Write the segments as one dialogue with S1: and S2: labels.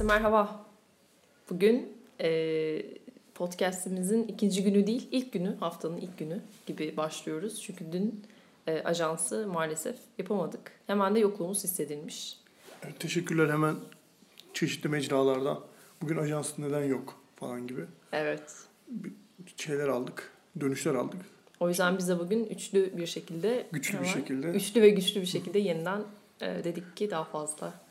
S1: Herkese merhaba. Bugün e, podcastimizin ikinci günü değil, ilk günü, haftanın ilk günü gibi başlıyoruz. Çünkü dün e, ajansı maalesef yapamadık. Hemen de yokluğumuz hissedilmiş.
S2: Evet, teşekkürler hemen çeşitli mecralardan. Bugün ajans neden yok falan gibi
S1: Evet.
S2: şeyler aldık. Dönüşler aldık.
S1: O yüzden biz de bugün üçlü bir şekilde
S2: Güçlü bir şekilde.
S1: Üçlü ve güçlü bir şekilde yeniden e, dedik ki daha fazla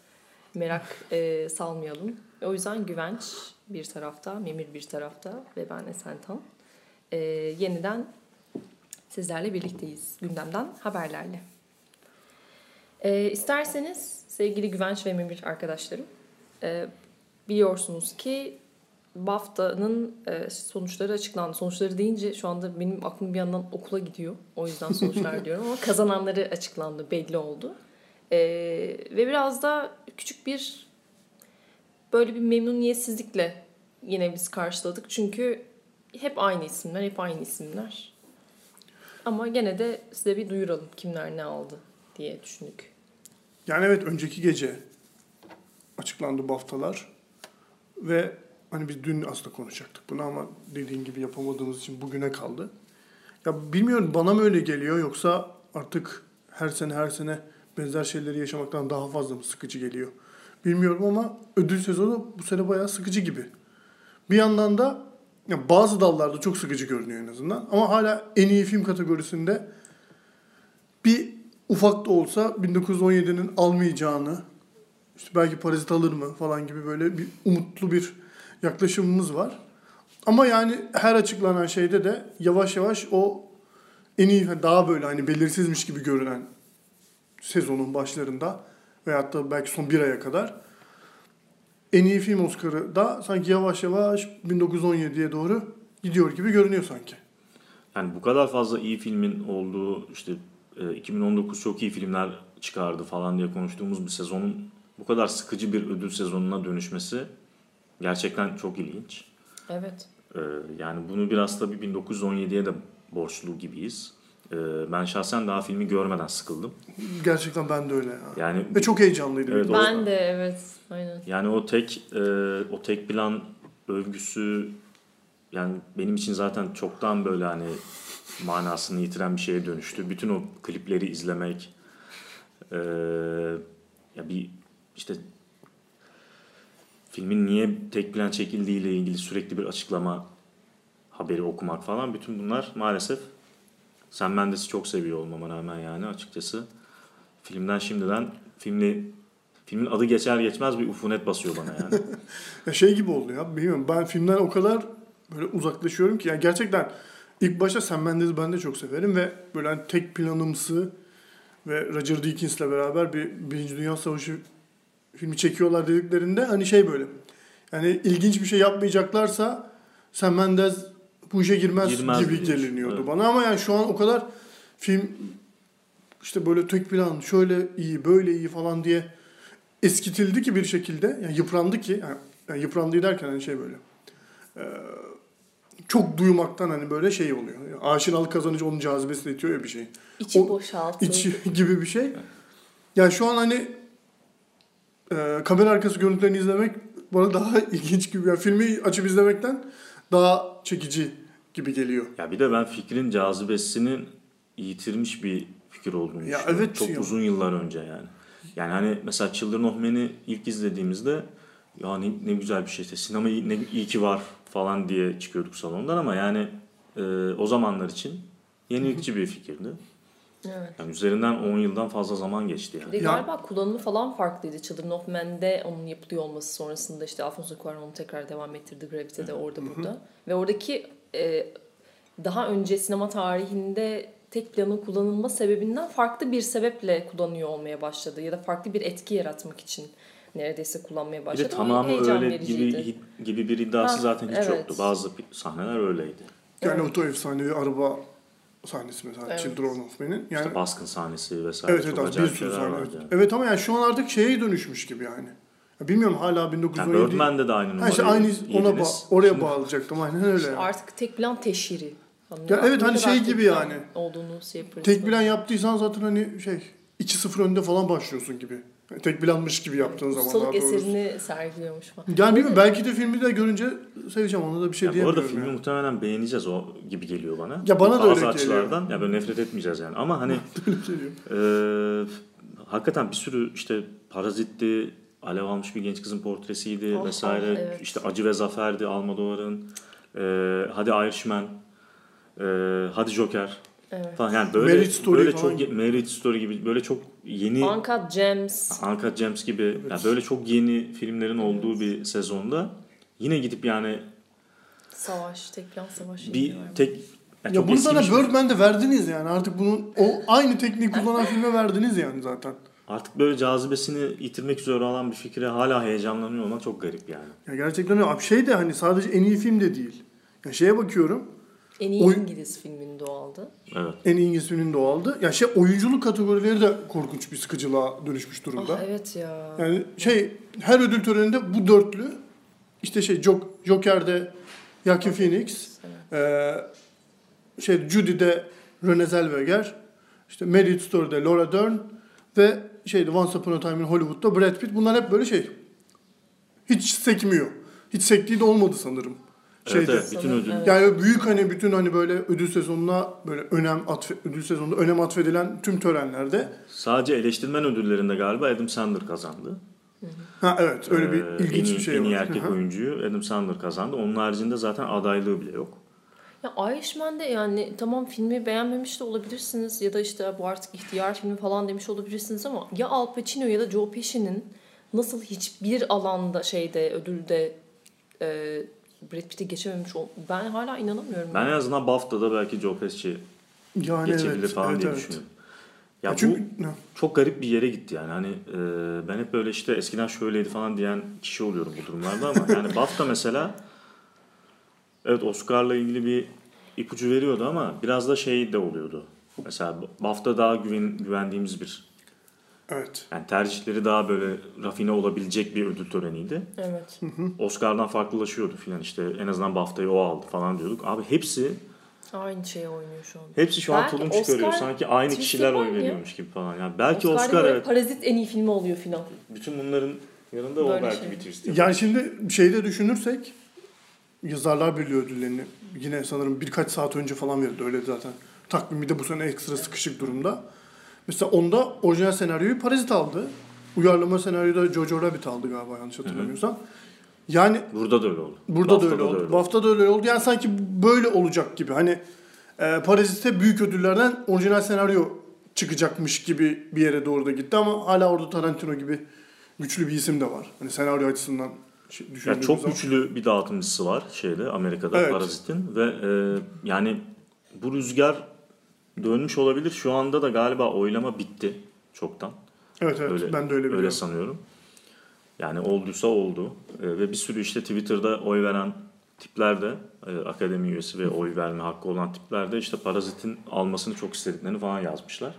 S1: merak e, salmayalım. O yüzden Güvenç bir tarafta, Memir bir tarafta ve ben Esentan. E, yeniden sizlerle birlikteyiz gündemden haberlerle. E, isterseniz sevgili Güvenç ve Memir arkadaşlarım e, biliyorsunuz ki BAFTA'nın e, sonuçları açıklandı. Sonuçları deyince şu anda benim aklım bir yandan okula gidiyor. O yüzden sonuçlar diyorum ama kazananları açıklandı, belli oldu. E, ve biraz da küçük bir böyle bir memnuniyetsizlikle yine biz karşıladık. Çünkü hep aynı isimler, hep aynı isimler. Ama gene de size bir duyuralım kimler ne aldı diye düşündük.
S2: Yani evet önceki gece açıklandı BAFTA'lar ve hani biz dün aslında konuşacaktık bunu ama dediğin gibi yapamadığımız için bugüne kaldı. Ya bilmiyorum bana mı öyle geliyor yoksa artık her sene her sene benzer şeyleri yaşamaktan daha fazla mı sıkıcı geliyor? Bilmiyorum ama ödül sezonu bu sene bayağı sıkıcı gibi. Bir yandan da ya bazı dallarda çok sıkıcı görünüyor en azından ama hala en iyi film kategorisinde bir ufak da olsa 1917'nin almayacağını işte belki parazit alır mı falan gibi böyle bir umutlu bir yaklaşımımız var. Ama yani her açıklanan şeyde de yavaş yavaş o en iyi daha böyle hani belirsizmiş gibi görünen sezonun başlarında veyahut da belki son bir aya kadar en iyi film Oscar'ı da sanki yavaş yavaş 1917'ye doğru gidiyor gibi görünüyor sanki.
S3: Yani bu kadar fazla iyi filmin olduğu işte e, 2019 çok iyi filmler çıkardı falan diye konuştuğumuz bir sezonun bu kadar sıkıcı bir ödül sezonuna dönüşmesi gerçekten çok ilginç.
S1: Evet.
S3: E, Yani bunu biraz tabii 1917'ye de borçlu gibiyiz. E, Ben şahsen daha filmi görmeden sıkıldım.
S2: Gerçekten ben de öyle ya.
S3: Yani
S2: Ve çok heyecanlıydım.
S3: Evet, o-
S1: Ben de evet. Aynen.
S3: Yani o tek e, o tek plan övgüsü yani benim için zaten çoktan böyle hani manasını yitiren bir şeye dönüştü. Bütün o klipleri izlemek e, ya bir işte filmin niye tek plan çekildiği ile ilgili sürekli bir açıklama haberi okumak falan bütün bunlar maalesef Sam Mendes'i çok seviyor olmama rağmen yani açıkçası filmden şimdiden filmli filmin adı geçer geçmez bir ufunet basıyor bana yani.
S2: Ya şey gibi oldu ya. Bilmiyorum ben filmden o kadar böyle uzaklaşıyorum ki. Yani gerçekten ilk başta Sam Mendes'i ben de çok severim ve böyle hani tek planımsı ve Roger Deakins'le beraber bir Birinci Dünya Savaşı filmi çekiyorlar dediklerinde hani şey böyle. Yani ilginç bir şey yapmayacaklarsa Sam Mendes bu işe girmez,
S3: Girmez
S2: gibi
S3: diyorsun,
S2: geliniyordu
S3: evet.
S2: bana ama yani şu an o kadar film işte böyle tek plan şöyle iyi böyle iyi falan diye eskitildi ki bir şekilde yani yıprandı ki yani, yani yıprandı derken hani şey böyle e, çok duymaktan hani böyle şey oluyor. Yani aşinalık kazanınca onun cazibesi de itiyor ya bir şey.
S1: İçi
S2: O-
S1: boşaltı.
S2: İçi gibi bir şey. Yani şu an hani e, kamera arkası görüntülerini izlemek bana daha ilginç gibi. Yani filmi açıp izlemekten daha çekici gibi geliyor.
S3: ya bir de ben fikrin cazibesini yitirmiş bir fikir olduğunu
S2: Ya
S3: düşünüyorum.
S2: evet
S3: Çok
S2: ya.
S3: uzun yıllar önce yani. Yani hani mesela Children of Men'i ilk izlediğimizde ya ne, ne güzel bir şey işte sinema ne iyi ki var falan diye çıkıyorduk salondan ama yani e, o zamanlar için yenilikçi bir fikirdi.
S1: Evet.
S3: Yani üzerinden 10 yıldan fazla zaman geçti yani.
S1: de
S2: Ya-
S1: galiba kullanımı falan farklıydı. Children of Men'de onun yapılıyor olması sonrasında işte Alfonso Cuarón onu tekrar devam ettirdi Gravity'de orada burada. Ve oradaki e, daha önce sinema tarihinde tek planın kullanılma sebebinden farklı bir sebeple kullanıyor olmaya başladı. Ya da farklı bir etki yaratmak için neredeyse kullanmaya
S3: Bir
S1: başladı.
S3: de
S1: O
S3: tamamı öyle
S1: vericiydi.
S3: gibi, gibi bir iddiası
S1: Ha,
S3: zaten hiç
S1: evet.
S3: yoktu. Bazı sahneler öyleydi.
S2: Yani
S1: Evet.
S2: o da efsanevi araba sahnesi mesela
S1: Evet.
S2: Children of Men'in. Yani
S3: İşte baskın sahnesi vesaire
S2: Evet evet bir sürü
S3: şeyler
S2: sahne. Evet. evet ama yani şu an artık şeye dönüşmüş gibi yani. Bilmiyorum hala
S3: Yani
S2: 1917.
S3: Birdman'de de aynı
S2: ha
S3: numarayı
S2: işte aynı ona ba- oraya
S3: Şimdi-
S2: bağlayacaktım aynen öyle.
S1: İşte
S2: yani.
S1: artık tek plan teşhiri. Hani
S2: Ya evet, hani şey gibi yani.
S1: Olduğunu şey.
S2: Tek plan yaptıysan zaten hani şey 2-0 önde falan başlıyorsun gibi Tek planmış gibi yaptığın zaman
S1: Ustalık
S2: daha doğrusu.
S1: eserini sergiliyormuş falan.
S2: Yani bilmiyorum belki de filmi de görünce seveceğim ona da bir şey
S3: Ya bu arada
S2: diyemiyorum.
S3: filmi
S2: yani.
S3: muhtemelen beğeneceğiz o gibi geliyor bana.
S2: Ya bana da
S3: Bazı
S2: öyle geliyor.
S3: açılardan ya böyle nefret etmeyeceğiz yani. Ama hani. Ee, hakikaten bir sürü işte parazitti, alev almış bir genç kızın portresiydi
S1: Ah,
S3: vesaire.
S1: ah, evet.
S3: İşte Acı ve Zafer'di Almodovar'ın. Ee, hadi Irishman. Ee, hadi Joker
S1: Evet.
S3: falan. Yani böyle
S2: Marriage Story
S3: böyle
S2: falan
S3: çok Marriage Story gibi böyle çok yeni
S1: Uncut Gems.
S3: Uncut Gems gibi yani böyle çok yeni filmlerin olduğu bir sezonda yine gidip yani
S1: Savaş, tek plan savaş.
S3: bir tek ya
S2: Ya bunu
S3: şey.
S2: Birdman'de verdiniz yani. Artık bunun o aynı tekniği kullanan filme verdiniz yani zaten.
S3: Artık böyle cazibesini yitirmek üzere olan bir fikre hala heyecanlanıyor olmak çok garip yani.
S2: Ya gerçekten öyle. Abi şey de hani sadece en iyi film de değil. Ya şeye bakıyorum.
S1: En iyi
S2: Oy-
S1: İngiliz filminde o aldı.
S3: Evet.
S2: En iyi İngiliz filminin de o aldı. Ya şey oyunculuk kategorileri de korkunç bir sıkıcılığa dönüşmüş durumda.
S1: Ah evet ya.
S2: Yani şey her ödül töreninde bu dörtlü işte şey Jok- Joker'de Joaquin Phoenix,
S1: Evet.
S2: Ee, şey Judy'de Renée Zellweger, işte Marriage Story'de Laura Dern ve şeyde Once Upon a Time in Hollywood'da Brad Pitt. Bunlar hep böyle şey. Hiç sekmiyor. Hiç sektiği de olmadı sanırım.
S3: Evet,
S2: Şeyde.
S3: evet, bütün
S1: Sanırım,
S3: ödül.
S1: evet.
S2: Yani büyük hani bütün hani böyle ödül sezonuna böyle önem atfe, ödül sezonunda önem atfedilen tüm törenlerde.
S3: Sadece eleştirmen ödüllerinde galiba Adam Sandler kazandı.
S2: Ha evet öyle bir
S3: Ee,
S2: ilginç
S3: en iyi,
S2: bir şey
S3: En iyi
S2: var.
S3: erkek oyuncuyu Adam Sandler kazandı. Onun haricinde zaten adaylığı bile yok.
S1: Ya Irishman'de yani tamam filmi beğenmemiş de olabilirsiniz ya da işte bu artık ihtiyar filmi falan demiş olabilirsiniz ama ya Al Pacino ya da Joe Pesci'nin nasıl hiçbir alanda şeyde ödülde e, Brad Pitt'i geçememiş ol- ben hala inanamıyorum.
S3: Ben en azından BAFTA'da belki Joe Pesci
S2: Yani
S3: geçebilir
S2: evet,
S3: falan
S2: evet,
S3: diye
S2: evet.
S3: düşünüyorum. Ya
S2: Ya
S3: bu
S2: çünkü ne?
S3: çok garip bir yere gitti yani. Hani e, ben hep böyle işte eskiden şöyleydi falan diyen kişi oluyorum bu durumlarda ama yani BAFTA mesela evet Oscar'la ilgili bir ipucu veriyordu ama biraz da şey de oluyordu. Mesela BAFTA daha güven, güvendiğimiz bir
S2: Evet.
S3: yani tercihleri daha böyle rafine olabilecek bir ödül töreniydi.
S1: Evet.
S3: Oscar'dan farklılaşıyordu filan işte en azından BAFTA'yı o aldı falan diyorduk. Abi hepsi
S1: Aynı şeye oynuyor şu an.
S3: hepsi şu an
S1: Belki
S3: tulum
S1: Oscar
S3: çıkarıyor. Sanki aynı kişiler
S1: var
S3: oy
S1: ya.
S3: veriyormuş gibi falan. Yani belki
S1: Oscar'da
S3: Oscar evet.
S1: Parazit en iyi filmi oluyor filan.
S3: Bütün bunların yanında o
S1: Böyle
S3: belki
S1: şey.
S3: bir twist.
S2: Yani şimdi şeyde düşünürsek Yazarlar Birliği ödüllerini yine sanırım birkaç saat önce falan verildi. Öyle zaten. Takvimi de bu sene ekstra sıkışık durumda. Mesela onda orijinal senaryoyu Parazit aldı. Uyarlama senaryoyu da Jojo Rabbit aldı galiba yanlış hatırlamıyorsam. Yani
S3: Burada da öyle oldu.
S2: burada da öyle oldu. BAFTA da öyle oldu. Yani sanki böyle olacak gibi. Hani e, Parazit'e büyük ödüllerden orijinal senaryo çıkacakmış gibi bir yere doğru da gitti ama hala orada Tarantino gibi güçlü bir isim de var. Hani senaryo açısından
S3: Ya
S2: düşündüğümüz
S3: çok
S2: zaman.
S3: güçlü bir dağıtımcısı var şeyde Amerika'da
S2: Evet.
S3: Parazit'in ve e, yani bu rüzgar dönmüş olabilir. Şu anda da galiba oylama bitti çoktan.
S2: Evet evet
S3: Öyle,
S2: ben de öyle biliyorum.
S3: öyle sanıyorum. Yani olduysa oldu. E, ve bir sürü işte Twitter'da oy veren tipler de e, akademi üyesi ve oy verme hakkı olan tipler de işte Parazit'in almasını çok istediklerini falan yazmışlar.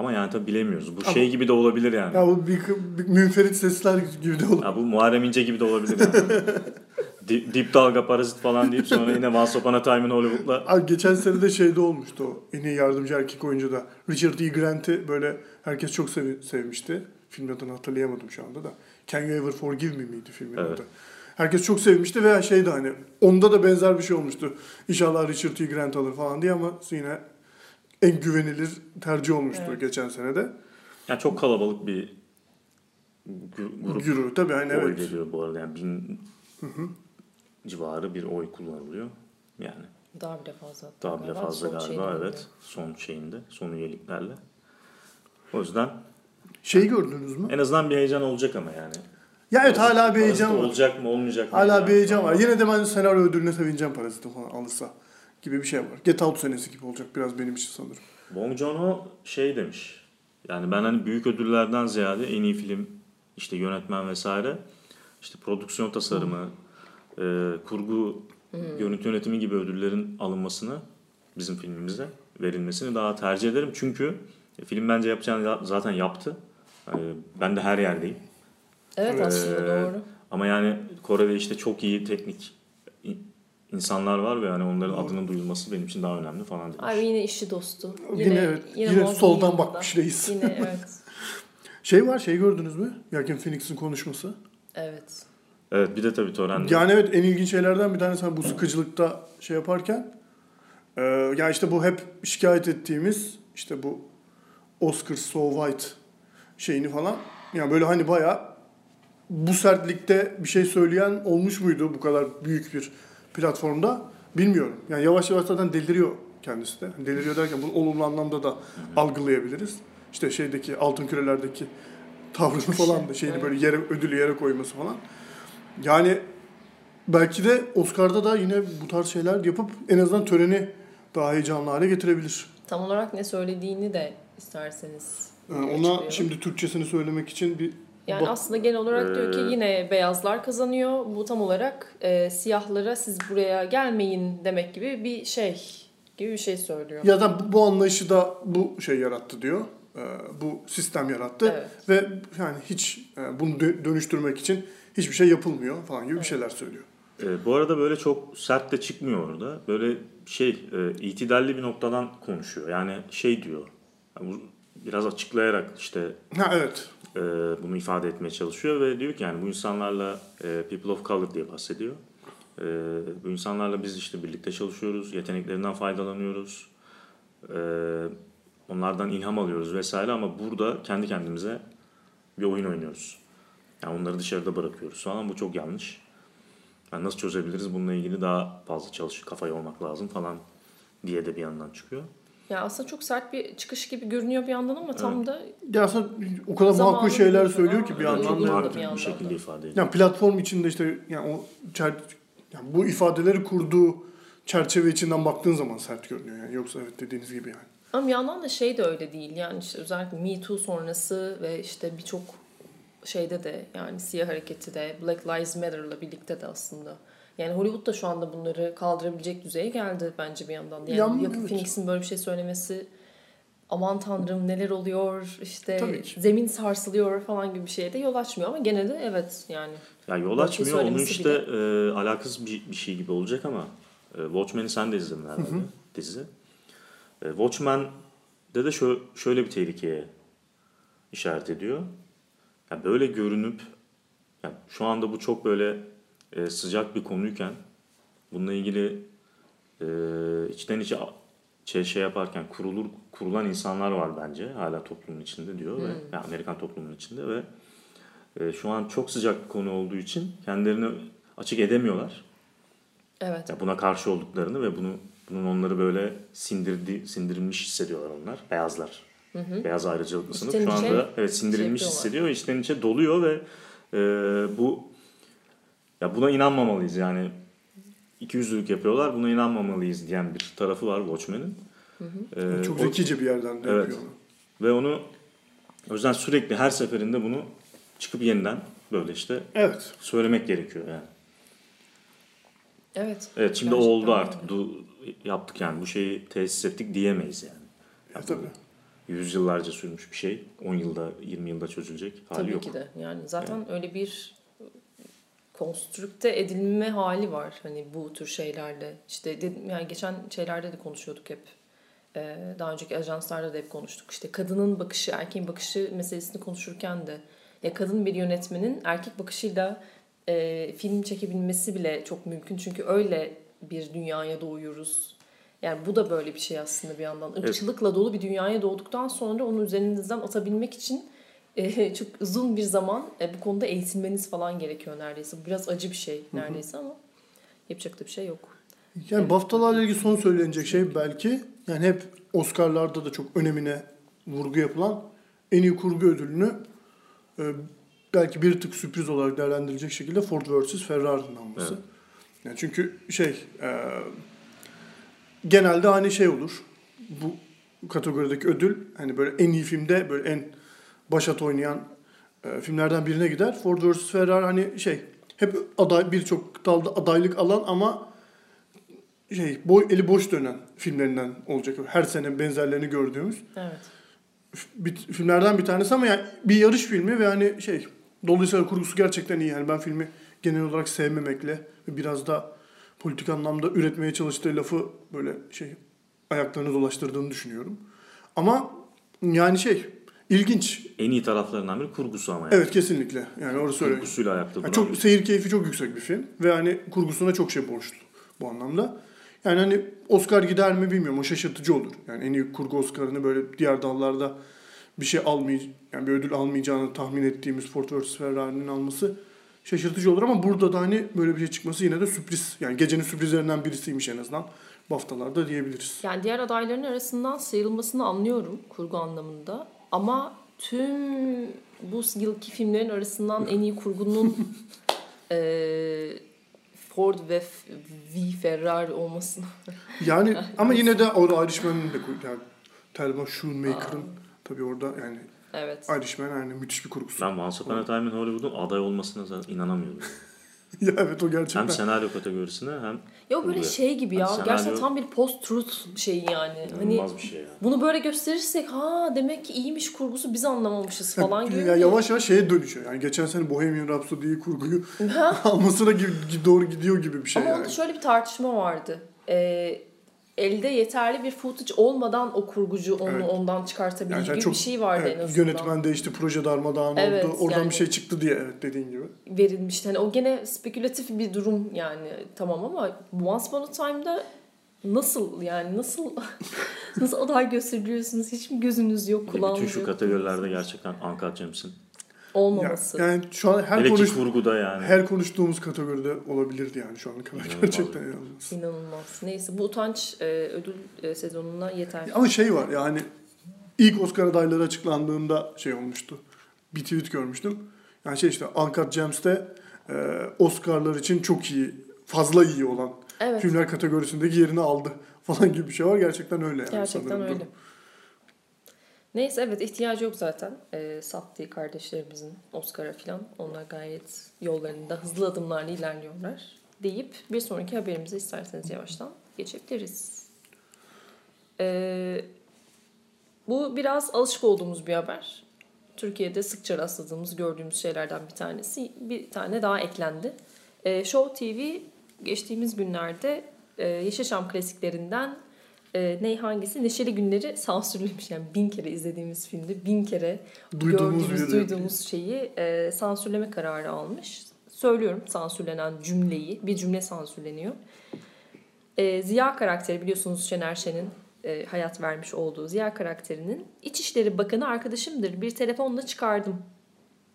S3: Ama yani tabii bilemiyoruz. Bu
S2: Ama-
S3: şey gibi de olabilir yani.
S2: Ya bu bir, bir münferit sesler gibi de olur.
S3: Ya bu Muharrem İnce gibi de olabilir yani. Dip, dip dalga parazit falan deyip sonra yine Once Upon a Time in Hollywood'la
S2: Abi geçen sene de şeyde olmuştu o. En iyi yardımcı erkek oyuncu da. Richard E. Grant'i böyle herkes çok sevi- sevmişti. Film adını hatırlayamadım şu anda da. Can You Ever Forgive Me miydi filmin
S3: Evet.
S2: adı? Herkes çok sevmişti ve şeydi hani onda da benzer bir şey olmuştu. İnşallah Richard E. Grant alır falan diye ama yine en güvenilir tercih olmuştu
S1: Evet.
S2: geçen sene de.
S3: yani çok kalabalık bir gru- grup
S2: Euro tabii hani
S3: oy
S2: evet.
S3: veriyor bu arada. Yani bin civarı bir oy kullanılıyor. Yani
S1: Daha bile fazla.
S3: daha bile fazla
S1: Son
S3: galiba evet.
S1: oluyor.
S3: Son şeyinde, son üyeliklerle. O yüzden
S2: Şeyi gördünüz mü?
S3: en azından bir heyecan olacak ama yani.
S2: Ya evet hala bir heyecan var.
S3: Olacak mı olmayacak mı?
S2: Hala
S3: yani
S2: bir heyecan var. Yine de ben senaryo ödülüne sevineceğim Parazit'i falan alırsa gibi bir şey var. Get Out senesi gibi olacak biraz benim için sanırım.
S3: Bong Joon-ho şey demiş. Yani ben hani büyük ödüllerden ziyade en iyi film, işte yönetmen vesaire, işte prodüksiyon tasarımı, e, kurgu, görüntü yönetimi gibi ödüllerin alınmasını bizim filmimize verilmesini daha tercih ederim. Çünkü film bence yapacağını ya- zaten yaptı. E, ben de her yerdeyim.
S1: Evet
S2: Evet.
S1: aslında
S3: Ee,
S1: doğru.
S3: Ama yani Kore'de işte çok iyi teknik insanlar var ve hani onların
S2: Doğru.
S3: adının duyulması benim için daha önemli falan demiş.
S1: Abi yine işçi dostu.
S2: Yine evet, yine
S1: muazzam
S2: soldan
S1: yanında.
S2: bakmış reis.
S1: Yine evet.
S2: Şey var şey gördünüz mü? Joaquin Phoenix'in konuşması.
S1: Evet.
S3: Evet bir de tabii Tören'de.
S2: Yani evet en ilginç şeylerden bir tanesi hani bu sıkıcılıkta şey yaparken e, yani işte bu hep şikayet ettiğimiz işte bu Oscar So White şeyini falan yani böyle hani bayağı bu sertlikte bir şey söyleyen olmuş muydu bu kadar büyük bir platformda bilmiyorum. Yani yavaş yavaş zaten deliriyor kendisi de. Deliriyor derken bunu olumlu anlamda da algılayabiliriz. İşte şeydeki altın kürelerdeki tavrını falan da şeyini
S1: Evet.
S2: böyle yere ödülü yere koyması falan. Yani belki de Oscar'da da yine bu tarz şeyler yapıp en azından töreni daha heyecanlı hale getirebilir.
S1: Tam olarak ne söylediğini de isterseniz.
S2: Ee, ona
S1: açıklayalım.
S2: şimdi Türkçesini söylemek için bir
S1: Yani
S2: bak-
S1: aslında genel olarak diyor ki
S3: Ee,
S1: yine beyazlar kazanıyor. Bu tam olarak e, siyahlara siz buraya gelmeyin demek gibi bir şey gibi bir şey söylüyor.
S2: ya da bu, bu anlayışı da bu şey yarattı diyor. Ee, bu sistem yarattı
S1: Evet.
S2: ve yani hiç e, bunu dö- dönüştürmek için hiçbir şey yapılmıyor falan gibi bir şeyler söylüyor.
S3: Ee, bu arada böyle çok sert de çıkmıyor orada. Böyle şey e, itidalli bir noktadan konuşuyor. Yani şey diyor. yani bu biraz açıklayarak işte
S2: Ha evet.
S3: E, bunu ifade etmeye çalışıyor ve diyor ki yani bu insanlarla e, people of color diye bahsediyor. E, bu insanlarla biz işte birlikte çalışıyoruz, yeteneklerinden faydalanıyoruz, e, onlardan ilham alıyoruz vesaire ama burada kendi kendimize bir oyun oynuyoruz. Yani onları dışarıda bırakıyoruz falan bu çok yanlış. Yani nasıl çözebiliriz bununla ilgili daha fazla çalış kafa yormak lazım falan diye de bir yandan çıkıyor.
S1: Ya aslında çok sert bir çıkış gibi görünüyor bir yandan ama tam da
S2: Ya aslında o kadar makul şeyler söylüyor ki bir
S1: Evet,
S2: yandan
S1: çok
S2: da.
S3: Martin
S1: bir yandan
S3: bir şekilde
S1: da.
S3: ifade ediyor.
S2: Yani platform içinde işte yani o çer, yani bu ifadeleri kurduğu çerçeve içinden baktığın zaman sert görünüyor yani. Yoksa evet dediğiniz gibi yani.
S1: ama bir yandan da şey de öyle değil. Yani işte özellikle Me Too sonrası ve işte birçok şeyde de yani siyah hareketi de Black Lives Matter'la birlikte de aslında. Yani Hollywood da şu anda bunları kaldırabilecek düzeye geldi bence bir yandan. Yani
S2: Ya,
S1: Joaquin
S2: evet.
S1: Phoenix'in böyle bir şey söylemesi aman tanrım neler oluyor işte zemin sarsılıyor falan gibi bir şeye de yol açmıyor ama gene de evet yani.
S3: Ya yol açmıyor. Onun işte e, alakasız bir, bir şey gibi olacak ama e, Watchmen'i sen de izledin herhalde dizi. E, Watchmen'de de şöyle, şöyle bir tehlikeye işaret ediyor. Ya böyle görünüp ya şu anda bu çok böyle e, sıcak bir konuyken bununla ilgili e, içten içe şey, şey yaparken kurulur kurulan insanlar var bence hala toplumun içinde diyor ve ya Amerikan toplumunun içinde ve e, şu an çok sıcak bir konu olduğu için kendilerini açık edemiyorlar.
S1: Evet.
S3: Ya buna karşı olduklarını ve bunu bunun onları böyle sindirdi sindirilmiş hissediyorlar onlar. Beyazlar. Beyaz ayrıcalıklı sınıf
S1: İçten
S3: şu anda evet sindirilmiş
S1: şey
S3: hissediyor ve içten içe doluyor ve e, bu ya buna inanmamalıyız yani iki yüzlülük yapıyorlar buna inanmamalıyız diyen bir tarafı var Watchmen'in. E,
S2: Çok
S3: o-
S2: zekice bir yerden de
S3: Evet.
S2: yapıyor.
S3: Ve onu o yüzden sürekli her seferinde bunu çıkıp yeniden böyle işte
S2: Evet.
S3: söylemek gerekiyor yani.
S1: Evet.
S3: Evet şimdi
S1: Gerçekten
S3: oldu artık. Du, yaptık yani bu şeyi tesis ettik diyemeyiz yani.
S2: E, tabii.
S3: Yüzyıllarca sürmüş bir şey. 10 yılda 20 yılda çözülecek hali
S1: Tabii
S3: yok.
S1: ki de. Yani zaten öyle bir konstrükte edilme hali var hani bu tür şeylerle. İşte dedim, yani geçen şeylerde de konuşuyorduk hep. Ee, daha önceki ajanslarda da hep konuştuk. İşte kadının bakışı, erkeğin bakışı meselesini konuşurken de ya kadın bir yönetmenin erkek bakışıyla e, film çekebilmesi bile çok mümkün. Çünkü öyle bir dünyaya doğuyoruz. Yani bu da böyle bir şey aslında bir yandan. Irkçılıkla dolu bir dünyaya doğduktan sonra onu üzerinizden atabilmek için e, çok uzun bir zaman e, bu konuda eğitilmeniz falan gerekiyor neredeyse. Biraz acı bir şey neredeyse ama yapacak da bir şey yok.
S2: Yani BAFTA'larla ilgili son söylenecek şey belki yani hep Oscar'larda da çok önemine vurgu yapılan en iyi kurgu ödülünü e, belki bir tık sürpriz olarak değerlendirilecek şekilde Ford vs. Ferrari'nin alması.
S3: Evet.
S2: Yani çünkü şey e, genelde hani şey olur bu kategorideki ödül hani böyle en iyi filmde böyle en başat oynayan e, filmlerden birine gider. Ford vs. Ferrari hani şey hep aday birçok dalda adaylık alan ama şey boy, eli boş dönen filmlerinden olacak. Her sene benzerlerini gördüğümüz
S1: Evet.
S2: bir, filmlerden bir tanesi ama yani bir yarış filmi ve hani şey dolayısıyla kurgusu gerçekten iyi. Yani ben filmi genel olarak sevmemekle biraz da politik anlamda üretmeye çalıştığı lafı böyle şey ayaklarını dolaştırdığını düşünüyorum. Ama yani şey ilginç.
S3: En iyi taraflarından biri kurgusu ama yani.
S2: Evet kesinlikle. Yani orası öyle.
S3: Kurgusuyla ayakta duran.
S2: Yani çok
S3: bir-
S2: seyir keyfi çok yüksek bir film ve hani kurgusuna çok şey borçlu bu anlamda. Yani hani Oscar gider mi bilmiyorum. O şaşırtıcı olur. Yani en iyi kurgu Oscar'ını böyle diğer dallarda bir şey almay yani bir ödül almayacağını tahmin ettiğimiz Ford vs Ferrari'nin alması şaşırtıcı olur ama burada da hani böyle bir şey çıkması yine de sürpriz. Yani gecenin sürprizlerinden birisiymiş en azından. BAFTA'larda diyebiliriz.
S1: Yani diğer adayların arasından sıyrılmasını anlıyorum kurgu anlamında. Ama tüm bu yılki filmlerin arasından en iyi kurgunun eee, Ford ve V Ferrari olmasını.
S2: Yani ama yine de orada Irishman'ın da koy- yani Thelma Schoonmaker'ın tabii orada yani
S1: Evet.
S2: Irishman yani müthiş bir kurgusu.
S3: Ben Once Upon a Time in Hollywood'un aday olmasına zaten inanamıyorum.
S2: ya evet o gerçekten.
S3: Hem senaryo kategorisine hem
S1: Ya böyle şey gibi ya.
S3: Senaryo-
S1: Gerçekten tam bir post-truth şeyi yani. Hani
S3: İnanılmaz bir şey ya.
S1: bunu böyle gösterirsek ha demek ki iyiymiş kurgusu biz anlamamışız falan gibi.
S2: ya yavaş yavaş şeye dönüşüyor. Yani geçen sene Bohemian Rhapsody'yi kurguyu almasına gibi, doğru gidiyor gibi bir şey
S1: Ama
S2: yani.
S1: onda şöyle bir tartışma vardı. Ee, elde yeterli bir footage olmadan o kurgucu onu
S2: Evet.
S1: ondan çıkartabilir
S2: Yani sen
S1: gibi
S2: çok-
S1: bir şey vardı
S2: Evet,
S1: en azından.
S2: yönetmen değişti, proje darmadağın
S1: Evet,
S2: oldu. Oradan
S1: yani-
S2: bir şey çıktı diye evet dediğin gibi.
S1: verilmişti. Hani o gene spekülatif bir durum yani tamam ama Once Upon a Time'da nasıl yani nasıl nasıl aday gösteriliyorsunuz? Hiç mi gözünüz yok,
S3: Bütün
S1: kulağınız
S3: şu
S1: yok?
S3: kategorilerde gerçekten Uncut James'in.
S2: Ya,
S1: Olmaması.
S2: yani şu an her
S3: Hele
S2: konuş
S3: ki kurguda yani.
S2: her konuştuğumuz kategoride olabilirdi yani şu ana kadar
S3: İnanılmaz.
S2: gerçekten inanılmaz.
S1: İnanılmaz. Neyse bu utanç e, ödül e, sezonuna yeter.
S2: Ama şey var yani ilk Oscar adayları açıklandığında şey olmuştu. Bir tweet görmüştüm. Yani şey işte Uncut Gems'te e, Oscar'lar için çok iyi, fazla iyi olan
S1: Evet.
S2: filmler kategorisindeki yerini aldı falan gibi bir şey var. Gerçekten öyle yani.
S1: Gerçekten
S2: sanırım
S1: öyle.
S2: durum.
S1: Neyse evet ihtiyacı yok zaten. E, Sapti kardeşlerimizin Oscar'a falan. Onlar gayet yollarında hızlı adımlarla ilerliyorlar. Deyip bir sonraki haberimize isterseniz yavaştan geçebiliriz. E, bu biraz alışık olduğumuz bir haber. Türkiye'de sıkça rastladığımız, gördüğümüz şeylerden bir tanesi. Bir tane daha eklendi. E, Show TV geçtiğimiz günlerde e, Yeşilçam klasiklerinden e, ne hangisi Neşeli Günleri sansürlemiş. Yani bin kere izlediğimiz filmde bin kere
S2: Duyduğumuz
S1: gördüğümüz, duyduğumuz şeyi e, sansürleme kararı almış. Söylüyorum sansürlenen cümleyi. Bir cümle sansürleniyor. E, Ziya karakteri biliyorsunuz Şener Şen'in e, hayat vermiş olduğu Ziya karakterinin İçişleri Bakanı arkadaşımdır. Bir telefonla çıkardım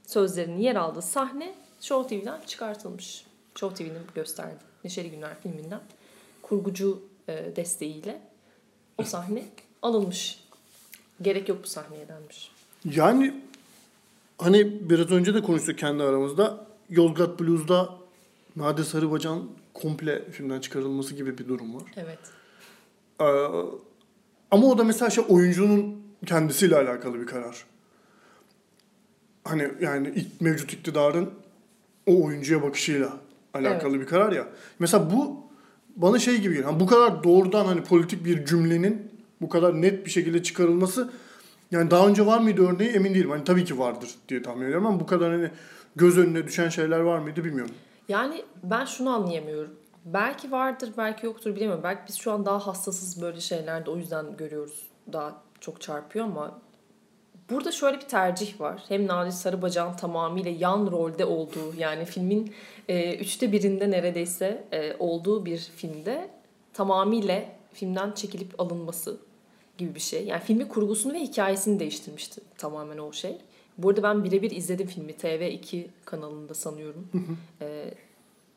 S1: sözlerinin yer aldığı sahne Show TV'den çıkartılmış. Show TV'nin gösterdi. Neşeli Günler filminden. Kurgucu e, desteğiyle o sahne alınmış. Gerek yok bu sahneye denmiş.
S2: Yani hani biraz önce de konuştuk kendi aramızda. Yozgat Blues'da Nade Sarıbacan komple filmden çıkarılması gibi bir durum var.
S1: Evet.
S2: Ee, ama o da mesela şey oyuncunun kendisiyle alakalı bir karar. Hani yani ilk mevcut iktidarın o oyuncuya bakışıyla alakalı bir karar ya. Mesela bu bana şey gibi geliyor. Hani bu kadar doğrudan hani politik bir cümlenin bu kadar net bir şekilde çıkarılması yani daha önce var mıydı örneği emin değilim. Hani tabii ki vardır diye tahmin ediyorum ama bu kadar hani göz önüne düşen şeyler var mıydı bilmiyorum.
S1: Yani ben şunu anlayamıyorum. Belki vardır, belki yoktur bilemiyorum. Belki biz şu an daha hassasız böyle şeylerde o yüzden görüyoruz. Daha çok çarpıyor ama burada şöyle bir tercih var. Hem Nadir Sarıbacan tamamıyla yan rolde olduğu yani filmin e, üçte birinde neredeyse e, olduğu bir filmde tamamıyla filmden çekilip alınması gibi bir şey. Yani filmin kurgusunu ve hikayesini değiştirmişti tamamen o şey. Bu arada ben birebir izledim filmi. TV2 kanalında sanıyorum. Ee,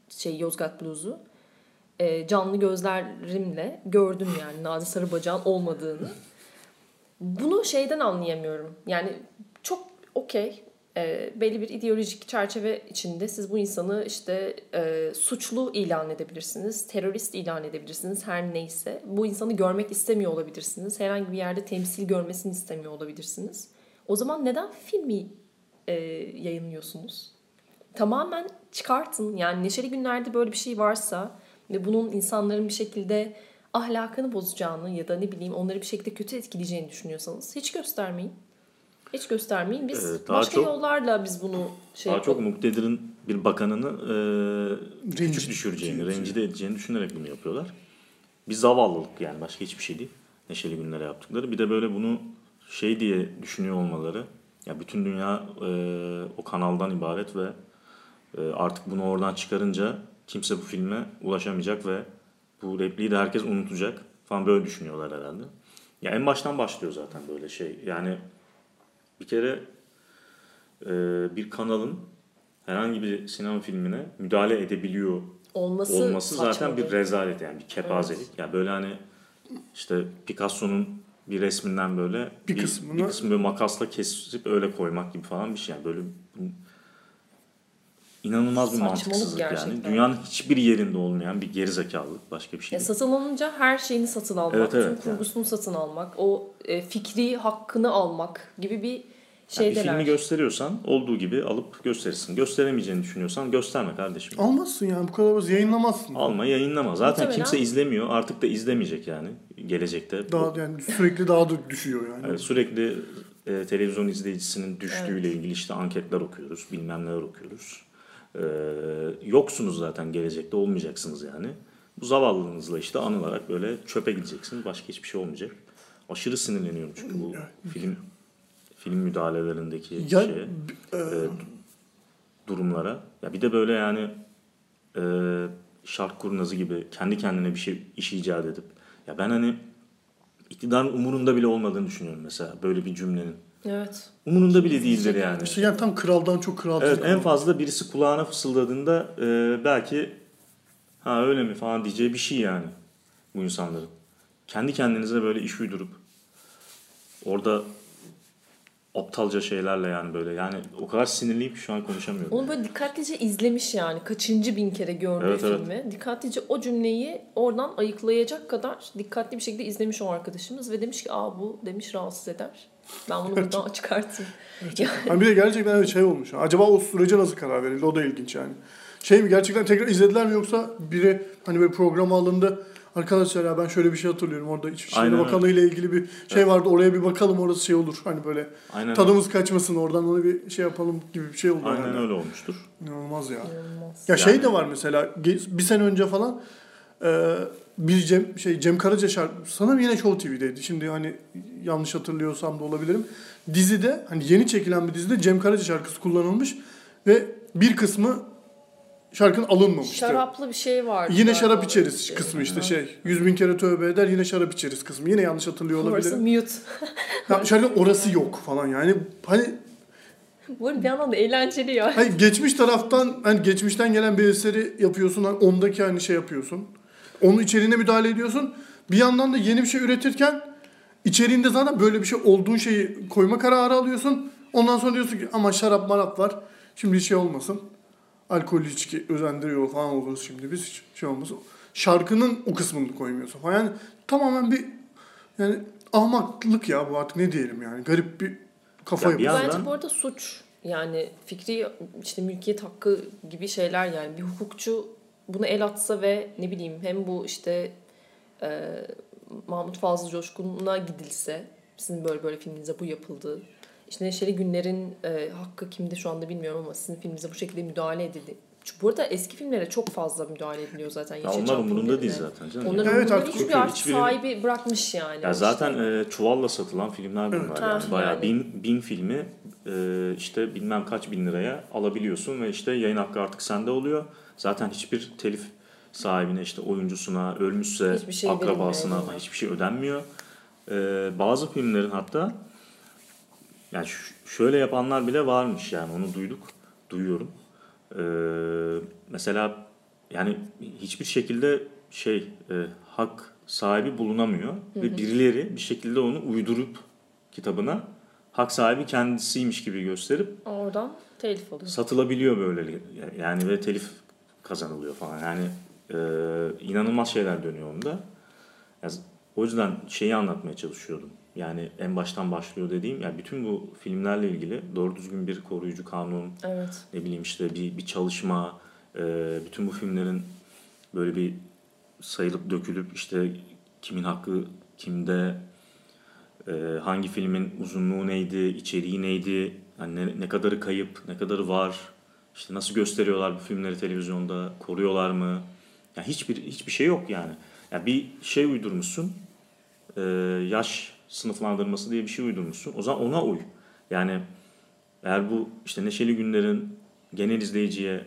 S1: şey Yozgat Blues'u. Ee, canlı gözlerimle gördüm yani Nazi Sarıbacak'ın olmadığını. Bunu şeyden anlayamıyorum. Yani çok okey. Ee, belli bir ideolojik çerçeve içinde siz bu insanı işte e, suçlu ilan edebilirsiniz, terörist ilan edebilirsiniz her neyse. Bu insanı görmek istemiyor olabilirsiniz. Herhangi bir yerde temsil görmesini istemiyor olabilirsiniz. O zaman neden filmi e, yayınlıyorsunuz? Tamamen çıkartın. Yani neşeli günlerde böyle bir şey varsa ve bunun insanların bir şekilde ahlakını bozacağını ya da ne bileyim onları bir şekilde kötü etkileyeceğini düşünüyorsanız hiç göstermeyin. Hiç göstermeyin. Biz
S3: daha
S1: başka
S3: çok-
S1: yollarla biz bunu şey
S3: Daha çok muktedir'in bir bakanını e,
S2: Rencide-
S3: küçük düşüreceğini, rencide edeceğini düşünerek bunu yapıyorlar. Bir zavallılık yani başka hiçbir şey değil. Neşeli günlere yaptıkları. Bir de böyle bunu şey diye düşünüyor olmaları. Ya bütün dünya e, o kanaldan ibaret ve e, artık bunu oradan çıkarınca kimse bu filme ulaşamayacak ve bu repliği de herkes unutacak falan böyle düşünüyorlar herhalde. Ya en baştan başlıyor zaten böyle şey. Yani bir kere e, bir kanalın herhangi bir sinema filmine müdahale edebiliyor
S1: Olması,
S3: olması zaten bir rezalet yani bir kepazelik. Yani böyle hani işte Picasso'nun bir resminden böyle
S2: Bir kısmını-
S3: bir kısmını böyle makasla kesip öyle koymak gibi falan bir şey. Yani böyle inanılmaz bir
S1: Saçmalık
S3: mantıksızlık yani.
S1: gerçekten.
S3: Dünyanın hiçbir yerinde olmayan bir gerizekalılık başka bir şey
S1: Ya
S3: değil.
S1: satın alınca her şeyini satın almak,
S3: Evet, evet,
S1: tüm kurgusunu satın almak, o e, fikri hakkını almak gibi bir
S3: Yani bir
S1: şeydeler.
S3: filmi gösteriyorsan olduğu gibi alıp gösterirsin. Gösteremeyeceğini düşünüyorsan gösterme kardeşim.
S2: Almazsın yani bu kadar basit yayınlamazsın.
S3: Alma yayınlama. Zaten
S1: Muhtemelen-
S3: kimse izlemiyor. Artık da izlemeyecek yani gelecekte.
S2: Daha yani sürekli daha da düşüyor yani.
S3: Evet, sürekli e, televizyon izleyicisinin düştüğüyle ilgili işte anketler okuyoruz, bilmem neler okuyoruz. E, yoksunuz zaten gelecekte olmayacaksınız yani. Bu zavallılığınızla işte anılarak böyle çöpe gideceksiniz. Başka hiçbir şey olmayacak. Aşırı sinirleniyorum çünkü bu film film müdahalelerindeki
S2: Ya,
S3: şeye,
S2: e,
S3: durumlara. Ya bir de böyle yani e, şark kurnazı gibi kendi kendine bir şey iş icat edip ya ben hani iktidarın umurunda bile olmadığını düşünüyorum mesela böyle bir cümlenin.
S1: Evet.
S3: Umurunda bile değildir yani.
S2: işte yani tam kraldan çok kral.
S3: Evet en fazla birisi kulağına fısıldadığında e, belki ha öyle mi falan diyeceği bir şey yani bu insanların. Kendi kendinize böyle iş uydurup orada aptalca şeylerle yani böyle yani o kadar sinirliyim ki şu an konuşamıyorum.
S1: Onu böyle dikkatlice izlemiş yani. Kaçıncı bin kere gördüğü
S3: Evet, evet.
S1: filmi. Dikkatlice o cümleyi oradan ayıklayacak kadar dikkatli bir şekilde izlemiş o arkadaşımız ve demiş ki aa bu demiş rahatsız eder. Ben bunu buradan çıkartayım. Yani
S2: Yani bir de gerçekten öyle şey olmuş. Acaba o sürece nasıl karar verildi? O da ilginç yani. Şey mi gerçekten tekrar izlediler mi yoksa biri hani böyle programa alındı. Arkadaşlar ya ben şöyle bir şey hatırlıyorum. Orada İçişleri
S3: Aynen öyle.
S2: Bakanlığı ile ilgili bir şey vardı. Oraya bir bakalım orası şey olur. Hani böyle
S3: Aynen,
S2: tadımız kaçmasın oradan onu bir şey yapalım gibi bir şey oldu.
S3: aynen
S2: yani.
S3: öyle olmuştur.
S2: İnanılmaz ya.
S1: inanılmaz.
S2: Ya şey
S3: Yani-
S2: de var mesela bir sene önce falan e, bir Cem şey Cem Karaca şarkı sanırım yine Show TV'deydi. Şimdi hani yanlış hatırlıyorsam da olabilirim. Dizide hani yeni çekilen bir dizide Cem Karaca şarkısı kullanılmış ve bir kısmı şarkının alınmamıştı.
S1: Şaraplı bir şey vardı.
S2: Yine şarap içeriz
S1: şey.
S2: kısmı işte şey. Yüz bin kere tövbe eder yine şarap içeriz kısmı. Yine yanlış hatırlıyor
S1: Orası
S2: olabilirim.
S1: mute.
S2: Ya şarkının orası yok falan yani. Hani
S1: Bu arada bir yandan da eğlenceli ya.
S2: Hayır geçmiş taraftan hani geçmişten gelen bir eseri yapıyorsun. Hani ondaki hani şey yapıyorsun. Onun içeriğine müdahale ediyorsun. Bir yandan da yeni bir şey üretirken içeriğinde zaten böyle bir şey olduğun şeyi koyma kararı alıyorsun. Ondan sonra diyorsun ki ama şarap marap var. Şimdi hiç şey olmasın. Alkol içki özendiriyor falan oluruz şimdi biz hiç şey olmasın. Şarkının o kısmını koymuyorsun falan. Yani tamamen bir yani ahmaklık ya bu artık ne diyelim yani. Garip bir kafa
S3: Ya bir yandan-
S1: Bence bu arada suç. Yani fikri işte mülkiyet hakkı gibi şeyler yani bir hukukçu bunu el atsa ve ne bileyim hem bu işte e, Mahmut Fazıl Coşkun'a gidilse sizin böyle böyle filminize bu yapıldı. İşte Neşeli Günler'in e, hakkı kimde şu anda bilmiyorum ama sizin filminize bu şekilde müdahale edildi. Çünkü bu arada eski filmlere çok fazla müdahale ediliyor zaten.
S3: Ya onlar umurunda değil zaten canım.
S1: Onların
S2: Evet,
S1: umurunda
S2: artık
S1: hiçbir artık
S3: Hiçbiri-
S1: sahibi bırakmış yani.
S3: Ya
S1: İşte.
S3: zaten e, çuvalla satılan filmler bunlar
S2: Evet.
S3: yani. Bayağı
S1: yani.
S3: bin, bin filmi işte bilmem kaç bin liraya alabiliyorsun ve işte yayın hakkı artık sende oluyor. Zaten hiçbir telif sahibine işte oyuncusuna, ölmüşse
S1: Hiçbir şey
S3: akrabasına
S1: verilmiyor.
S3: hiçbir şey ödenmiyor. E, bazı filmlerin hatta yani şöyle yapanlar bile varmış yani onu duyduk, duyuyorum. E, mesela yani hiçbir şekilde şey e, hak sahibi bulunamıyor ve birileri bir şekilde onu uydurup kitabına hak sahibi kendisiymiş gibi gösterip
S1: Oradan telif alıyor.
S3: satılabiliyor böyle yani ve telif kazanılıyor falan yani e, inanılmaz şeyler dönüyor onda. Yani o yüzden şeyi anlatmaya çalışıyordum. Yani en baştan başlıyor dediğim yani bütün bu filmlerle ilgili doğru düzgün bir koruyucu kanun,
S1: Evet.
S3: ne bileyim işte bir, bir çalışma, e, bütün bu filmlerin böyle bir sayılıp dökülüp işte kimin hakkı kimde, e, hangi filmin uzunluğu neydi, içeriği neydi, yani ne, ne kadarı kayıp, ne kadarı var, işte nasıl gösteriyorlar bu filmleri televizyonda, koruyorlar mı? Yani hiçbir hiçbir şey yok yani. Yani bir şey uydurmuşsun, e, yaş sınıflandırması diye bir şey uydurmuşsun. O zaman ona uy. Yani eğer bu işte Neşeli Günler'in genel izleyiciye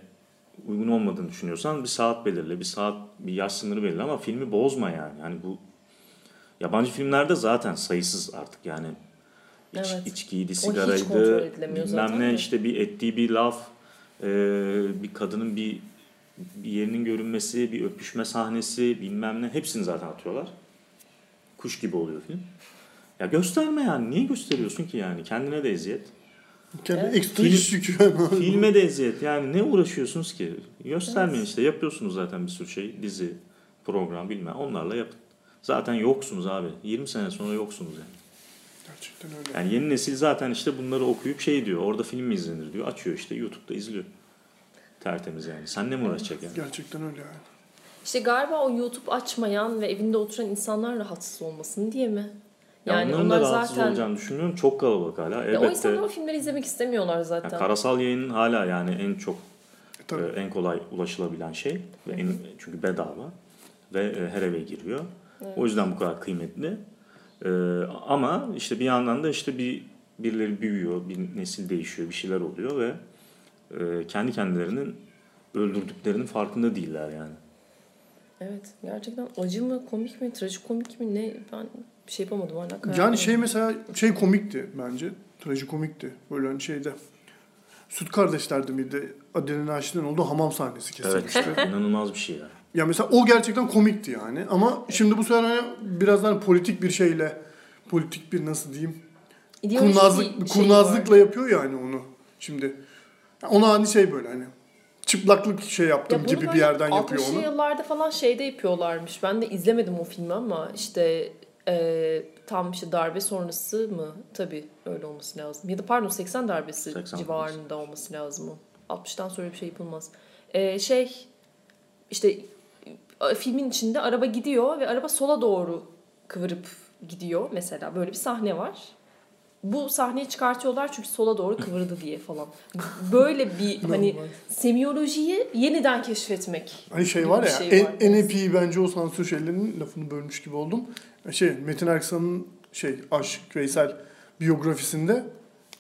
S3: uygun olmadığını düşünüyorsan bir saat belirle, bir saat bir yaş sınırı belirle ama filmi bozma yani. Yani bu yabancı filmlerde zaten sayısız artık yani iç,
S1: Evet.
S3: içkiydi, sigaraydı, bilmem ne işte bir ettiği bir laf, e, bir kadının bir, bir yerinin görünmesi, bir öpüşme sahnesi bilmem ne hepsini zaten atıyorlar. Kuş gibi oluyor film. Ya gösterme yani. Niye gösteriyorsun ki yani? Kendine de eziyet.
S2: Kendi
S1: Evet.
S2: ekstra
S3: Film-
S2: iş yükü.
S3: Filme de eziyet. Yani ne uğraşıyorsunuz ki? Göstermeyin işte. Yapıyorsunuz zaten bir sürü şey. Dizi, program bilmem. Onlarla yapın. Zaten yoksunuz abi. 20 sene sonra yoksunuz yani.
S2: Gerçekten öyle.
S3: Yani yeni nesil zaten işte bunları okuyup şey diyor. Orada film mi izlenir diyor. Açıyor işte YouTube'da izliyor. Tertemiz yani. Sen ne mi uğraşacak yani?
S2: Gerçekten öyle yani.
S1: İşte galiba o YouTube açmayan ve evinde oturan insanlar rahatsız olmasın diye mi?
S3: Ya
S1: Yani
S3: da
S1: onlar
S3: rahatsız
S1: zaten
S3: olacağını düşünmüyorum. Çok kalabalık hala.
S1: ya o
S3: Elbette
S1: insanlar o filmleri izlemek istemiyorlar
S3: yani
S1: zaten.
S3: karasal yayının hala yani en çok
S2: E, tabii.
S3: e, en kolay ulaşılabilen şey ve en, çünkü bedava ve e, her eve giriyor. O yüzden bu kadar kıymetli. E, ama işte bir yandan da işte bir birileri büyüyor, bir nesil değişiyor, bir şeyler oluyor ve e, kendi kendilerinin öldürdüklerinin farkında değiller yani.
S1: Evet gerçekten acı mı komik mi trajikomik mi ne ben bir şey yapamadım hala karar
S2: Yani şey mesela şey komikti bence. Trajikomikti. Böyle hani şeyde. Süt kardeşlerdi miydi? Adile Naşi'nin olduğu hamam sahnesi kesilmişti.
S3: Evet, inanılmaz bir şey ya.
S2: Ya mesela o gerçekten komikti yani. Ama şimdi bu sefer hani biraz daha politik bir şeyle politik bir nasıl diyeyim
S1: İdeolojik
S2: kurnazlık
S1: bir şey
S2: kurnazlıkla
S1: var.
S2: yapıyor yani onu şimdi. Ona hani şey böyle hani çıplaklık şey yaptım
S1: Ya
S2: gibi bir yerden yapıyor
S1: 60'lı
S2: onu.
S1: yıllarda falan şeyde yapıyorlarmış. Ben de izlemedim o filmi ama işte e, tam işte darbe sonrası mı? Tabii öyle olması lazım. Ya da pardon 80 darbesi
S3: 80
S1: civarında olması lazım o. 60'tan sonra bir şey yapılmaz. E, şey işte filmin içinde araba gidiyor ve araba sola doğru kıvırıp gidiyor mesela. Böyle bir sahne var. Bu sahneyi çıkartıyorlar çünkü sola doğru kıvırdı diye falan. Böyle bir hani semiyolojiyi yeniden keşfetmek.
S2: Hani şey var ya
S1: şey
S2: en,
S1: var.
S2: en epiği bence o sansür şeylerinin lafını bölmüş gibi oldum. Şey Metin Erksan'ın şey Aşk Veysel biyografisinde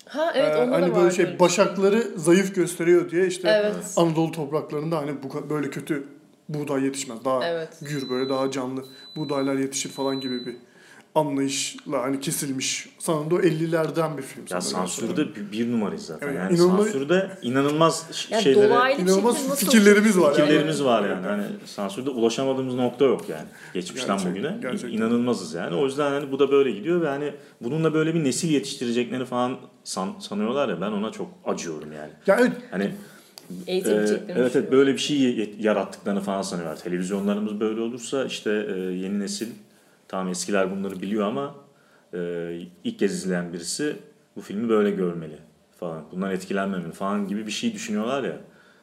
S1: Ha evet
S2: e,
S1: onda
S2: hani böyle
S1: var.
S2: şey başakları zayıf gösteriyor diye işte
S1: Evet.
S2: Anadolu topraklarında hani bu böyle kötü buğday yetişmez. Daha
S1: Evet.
S2: gür böyle daha canlı buğdaylar yetişir falan gibi bir anlayışla hani kesilmiş. Sanırım da o 50'lerden bir film.
S3: Ya sansürde bir, bir numarayız zaten.
S2: Evet,
S3: yani
S2: inanılmaz-
S3: sansürde inanılmaz
S1: Yani
S3: şeylere,
S2: İnanılmaz fikirlerimiz var. yani.
S3: fikirlerimiz var yani. Hani sansürde ulaşamadığımız nokta yok yani. Geçmişten
S2: Gerçekten,
S3: bugüne.
S2: Gerçekten.
S3: inanılmazız yani. O yüzden hani bu da böyle gidiyor ve hani bununla böyle bir nesil yetiştireceklerini falan san- sanıyorlar ya ben ona çok acıyorum yani.
S2: Ya evet
S3: Hani
S1: eğitileceklerini
S3: Ee, evet evet böyle bir şey yarattıklarını falan sanıyorlar. Televizyonlarımız böyle olursa işte e, yeni nesil tamam eskiler bunları biliyor ama e, ilk kez izleyen birisi bu filmi böyle görmeli falan. Bundan etkilenmemeli falan gibi bir şey düşünüyorlar ya.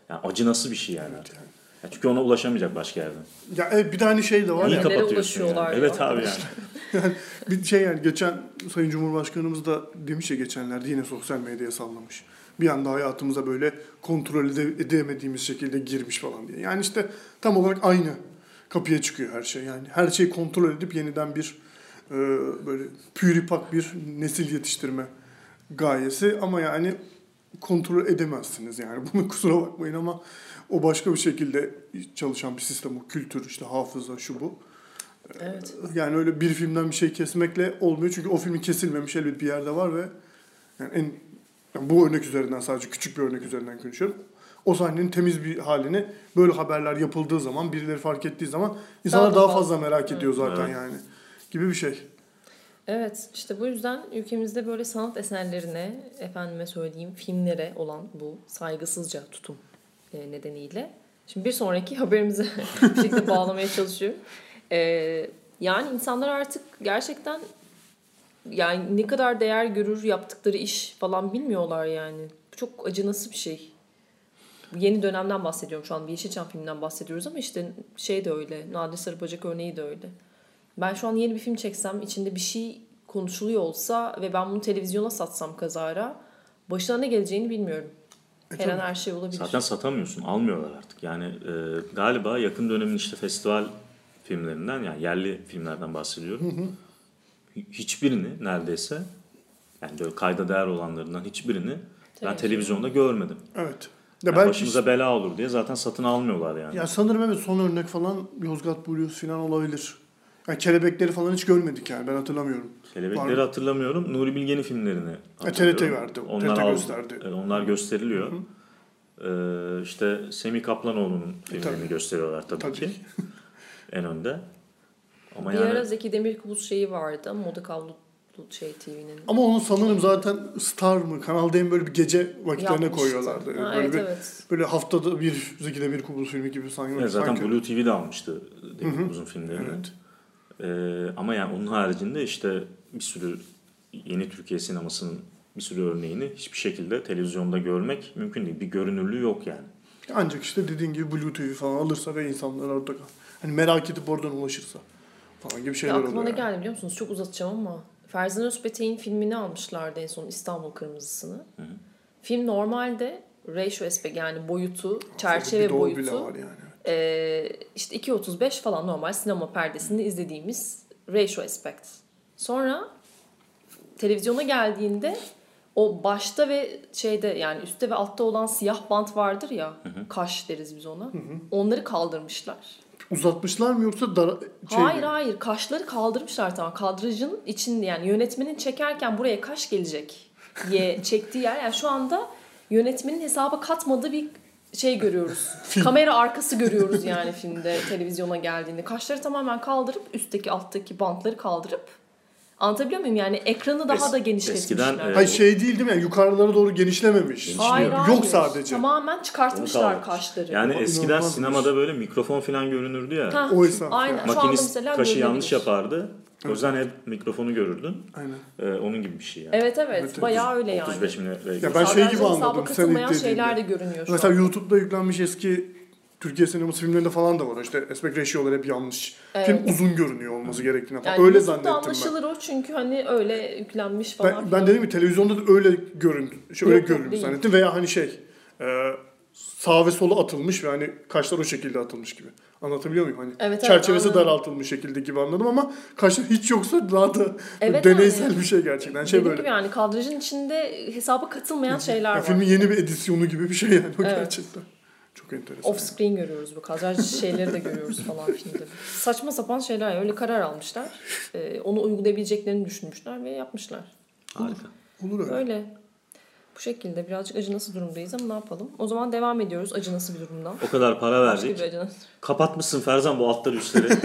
S3: Yani acı nasıl bir şey yani artık. Ya çünkü ona ulaşamayacak başka yerden.
S2: ya evet bir tane şey de var
S3: İyi
S2: ya.
S1: Nerelere
S3: kapatıyorsun yani.
S1: ulaşıyorlar
S3: Evet abi yani.
S2: Bir şey yani geçen Sayın Cumhurbaşkanımız da demiş ya geçenlerde yine sosyal medyaya sallamış. Bir anda hayatımıza böyle kontrol ede- edemediğimiz şekilde girmiş falan diye. Yani işte tam olarak aynı kapıya çıkıyor her şey. Yani her şeyi kontrol edip yeniden bir e, böyle püripak bir nesil yetiştirme gayesi ama yani kontrol edemezsiniz yani. Bunu kusura bakmayın ama o başka bir şekilde çalışan bir sistem o kültür işte hafıza şu bu.
S1: Evet.
S2: Yani öyle bir filmden bir şey kesmekle olmuyor. Çünkü o filmin kesilmemiş elbet bir yerde var ve yani en yani bu örnek üzerinden sadece küçük bir örnek üzerinden konuşuyorum. O sahnenin temiz bir halini böyle haberler yapıldığı zaman, birileri fark ettiği zaman insanlar
S1: da
S2: daha,
S1: fazla.
S2: fazla merak ediyor zaten
S3: Evet.
S2: yani. Gibi bir şey.
S1: Evet işte bu yüzden ülkemizde böyle sanat eserlerine efendime söyleyeyim filmlere olan bu saygısızca tutum e, nedeniyle. Şimdi bir sonraki haberimize bir şekilde bağlamaya çalışıyorum. E, yani insanlar artık gerçekten yani ne kadar değer görür yaptıkları iş falan bilmiyorlar yani. Çok acınası bir şey. Yeni dönemden bahsediyorum şu an. Bir Yeşilçam filminden bahsediyoruz ama işte şey de öyle. Nadir Sarıbacak örneği de öyle. Ben şu an yeni bir film çeksem içinde bir şey konuşuluyor olsa ve ben bunu televizyona satsam kazara başına ne geleceğini bilmiyorum.
S2: E
S1: Her an her şey olabilir.
S3: Zaten satamıyorsun. Almıyorlar artık. Yani e, galiba yakın dönemin işte festival filmlerinden yani yerli filmlerden bahsediyorum. Hiçbirini neredeyse yani böyle kayda değer olanlarından hiçbirini ben
S1: Televizyon.
S3: televizyonda görmedim.
S2: Evet.
S3: Ya
S2: Ya belki
S3: başımıza bela olur diye zaten satın almıyorlar yani.
S2: ya sanırım evet son örnek falan Yozgat Blues falan olabilir. Yani kelebekleri falan hiç görmedik yani ben hatırlamıyorum.
S3: Kelebekleri
S2: Var.
S3: hatırlamıyorum. Nuri Bilge'nin filmlerini
S2: TRT
S3: hatırlıyorum.
S2: verdi,
S3: Onlar,
S2: TRT gösterdi.
S3: Evet, onlar gösteriliyor. Ee, işte Semih Kaplanoğlu'nun filmlerini
S2: tabii.
S3: gösteriyorlar tabii,
S2: Tabii
S3: ki. en önde. Ama
S1: Bir
S3: yani
S1: ara Zeki Demirkubuz şeyi vardı. Moda Kavlu şey TV'nin.
S2: Ama onu sanırım zaten Star mı Kanal D'nin böyle bir gece vakitlerine
S1: yapmıştı.
S2: koyuyorlardı.
S1: Ha,
S2: böyle
S1: evet
S2: bir,
S1: evet.
S2: böyle haftada bir Zeki Demirkubuz filmi gibi sanki.
S3: Evet, zaten
S2: sanki.
S3: Blue TV de almıştı Demir Uzun filmlerini.
S2: Evet.
S3: Ee, ama yani onun haricinde işte bir sürü yeni Türkiye sinemasının bir sürü örneğini hiçbir şekilde televizyonda görmek mümkün değil. Bir görünürlüğü yok yani.
S2: Ancak işte dediğin gibi Blue TV falan alırsa ve insanlar orada hani merak edip oradan ulaşırsa falan gibi
S1: Ya
S2: şeyler
S1: aklıma
S2: oluyor.
S1: ne
S2: yani.
S1: geldi biliyor musunuz? Çok uzatacağım ama Ferzan Özpetek'in filmini almışlardı en son İstanbul Kırmızısı'nı. Film normalde ratio aspect yani boyutu, çerçeve
S2: de o
S1: boyutu
S2: bile var yani.
S1: Ee, işte 2.35 falan normal sinema perdesinde izlediğimiz ratio aspect. Sonra televizyona geldiğinde o başta ve şeyde yani üstte ve altta olan siyah bant vardır ya kaş deriz biz ona. Onları kaldırmışlar.
S2: Uzatmışlar mı yoksa dar şey
S1: hayır
S2: mi?
S1: hayır kaşları kaldırmışlar tamam. Kadrajın içinde yani yönetmenin çekerken buraya kaş gelecek diye çektiği yer yani şu anda yönetmenin hesaba katmadığı bir şey görüyoruz. Kamera arkası görüyoruz yani filmde televizyona geldiğinde. Kaşları tamamen kaldırıp üstteki alttaki bantları kaldırıp Anlatabiliyor muyum? Yani ekranı daha
S3: Es-
S1: da genişletmişler.
S3: eskiden, e,
S2: Hayır şey değil değil mi? Yani yukarılara doğru genişlememiş.
S1: Hayır,
S2: Yok
S1: hayır.
S2: sadece.
S1: Tamamen çıkartmışlar kaşları.
S3: Yani
S2: O
S3: eskiden sinemada böyle mikrofon falan görünürdü ya.
S1: Ha,
S2: O hesap
S1: aynen.
S2: yani.
S1: Şu anda
S3: Makinist
S1: mesela
S3: kaşı yanlış yapardı. O yüzden hep mikrofonu görürdün.
S2: Aynen.
S3: Ee, onun gibi bir şey yani.
S1: Evet evet.
S2: Evet.
S1: Bayağı öyle yani.
S3: 35 milyon.
S2: Ya ben şey gibi
S1: hesaba
S2: anladım. Sen ilk
S1: katılmayan şeyler de görünüyor şu
S2: Mesela
S1: an.
S2: YouTube'da yüklenmiş eski Türkiye sineması filmlerinde falan da var. İşte aspect ratio'lar hep yanlış.
S1: Evet.
S2: Film uzun görünüyor olması gerektiğine falan.
S1: Yani
S2: öyle zannettim ben.
S1: anlaşılır o çünkü hani öyle yüklenmiş falan.
S2: Ben, ben dedim ki televizyonda da öyle görün, şey, öyle
S1: değil.
S2: zannettim veya hani şey e, sağ ve sola atılmış ve hani kaşlar o şekilde atılmış gibi. Anlatabiliyor muyum? Hani
S1: Evet, evet,
S2: çerçevesi
S1: anladım.
S2: daraltılmış şekilde gibi anladım ama kaşlar hiç yoksa daha da
S1: Evet,
S2: deneysel
S1: yani.
S2: bir şey gerçekten. Şey
S1: Dediğim
S2: böyle.
S1: yani kadrajın içinde hesaba katılmayan şeyler
S2: Ya
S1: var.
S2: filmin yeni bir edisyonu gibi bir şey yani o
S1: Evet.
S2: gerçekten. Çok enteresan.
S1: Off screen görüyoruz bu kadraj şeyleri de görüyoruz falan filmde. Saçma sapan şeyler öyle karar almışlar. Ee, onu uygulayabileceklerini düşünmüşler ve yapmışlar.
S3: Harika.
S2: Olur öyle.
S1: Öyle. Bu şekilde birazcık acınası durumdayız ama ne yapalım? O zaman devam ediyoruz acınası bir durumdan.
S3: O kadar para verdik. Kapatmışsın Ferzan bu altları üstleri.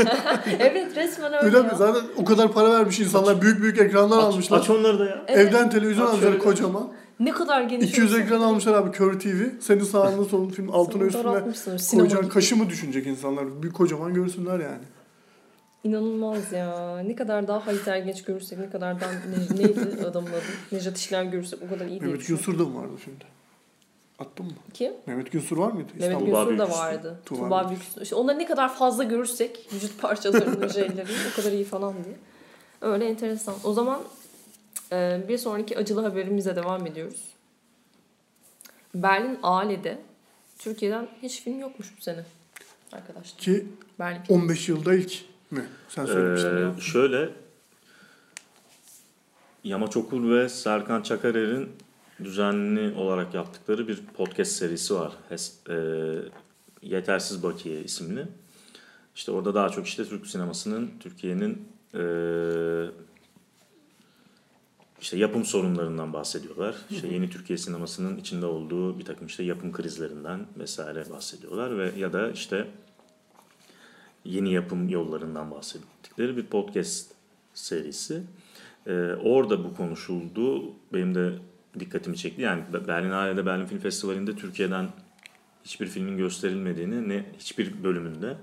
S1: evet resmen öyle
S2: Öyle mi? Zaten o kadar para vermiş insanlar büyük büyük ekranlar
S3: aç,
S2: almışlar.
S3: aç onları da ya.
S1: Evet.
S2: Evden televizyon almışlar kocaman.
S1: Ne kadar geniş
S2: 200
S1: olsa-
S2: ekran almışlar abi Kör TV. Senin sağında solun film altına üstüne
S1: daraltmışsın, sinema
S2: koyacaksın.
S1: gibi.
S2: Kaşı mı düşünecek insanlar? Bir kocaman görsünler yani.
S1: İnanılmaz ya. Ne kadar daha Halit Ergenç görürsek, ne kadar daha ne, neydi adamın adı? Nejat İşler görürsek o kadar iyi değil.
S2: Mehmet Günsur da mı vardı filmde? Attın mı?
S1: Kim?
S2: Mehmet Günsur var mıydı?
S1: Mehmet
S2: İstanbul.
S3: Tuğba
S1: Günsur da
S3: Büyüküstü.
S1: vardı.
S2: Tuğba
S1: Tuğba.
S2: Büyüküstü.
S1: İşte onları ne kadar fazla görürsek vücut parçalarının şeyleri o kadar iyi falan diye. Öyle enteresan. O zaman bir sonraki acılı haberimize devam ediyoruz. Berlin Aale'de Türkiye'den hiç film yokmuş bu sene. Arkadaşlar.
S2: Ki
S1: Berlin.
S2: 15 yılda ilk mi? Sen söylemiştin.
S3: Ee, şöyle Yamaç Okul ve Serkan Çakarer'in düzenli olarak yaptıkları bir podcast serisi var. Hes- e, Yetersiz Bakiye isimli. İşte orada daha çok işte Türk sinemasının, Türkiye'nin e, işte yapım sorunlarından bahsediyorlar. İşte yeni Türkiye sinemasının içinde olduğu bir takım işte yapım krizlerinden vesaire bahsediyorlar ve ya da işte yeni yapım yollarından bahsettikleri bir podcast serisi. Ee, orada bu konuşuldu. Benim de dikkatimi çekti. Yani Berlinale'de Berlin Film Festivali'nde Türkiye'den hiçbir filmin gösterilmediğini ne hiçbir bölümünde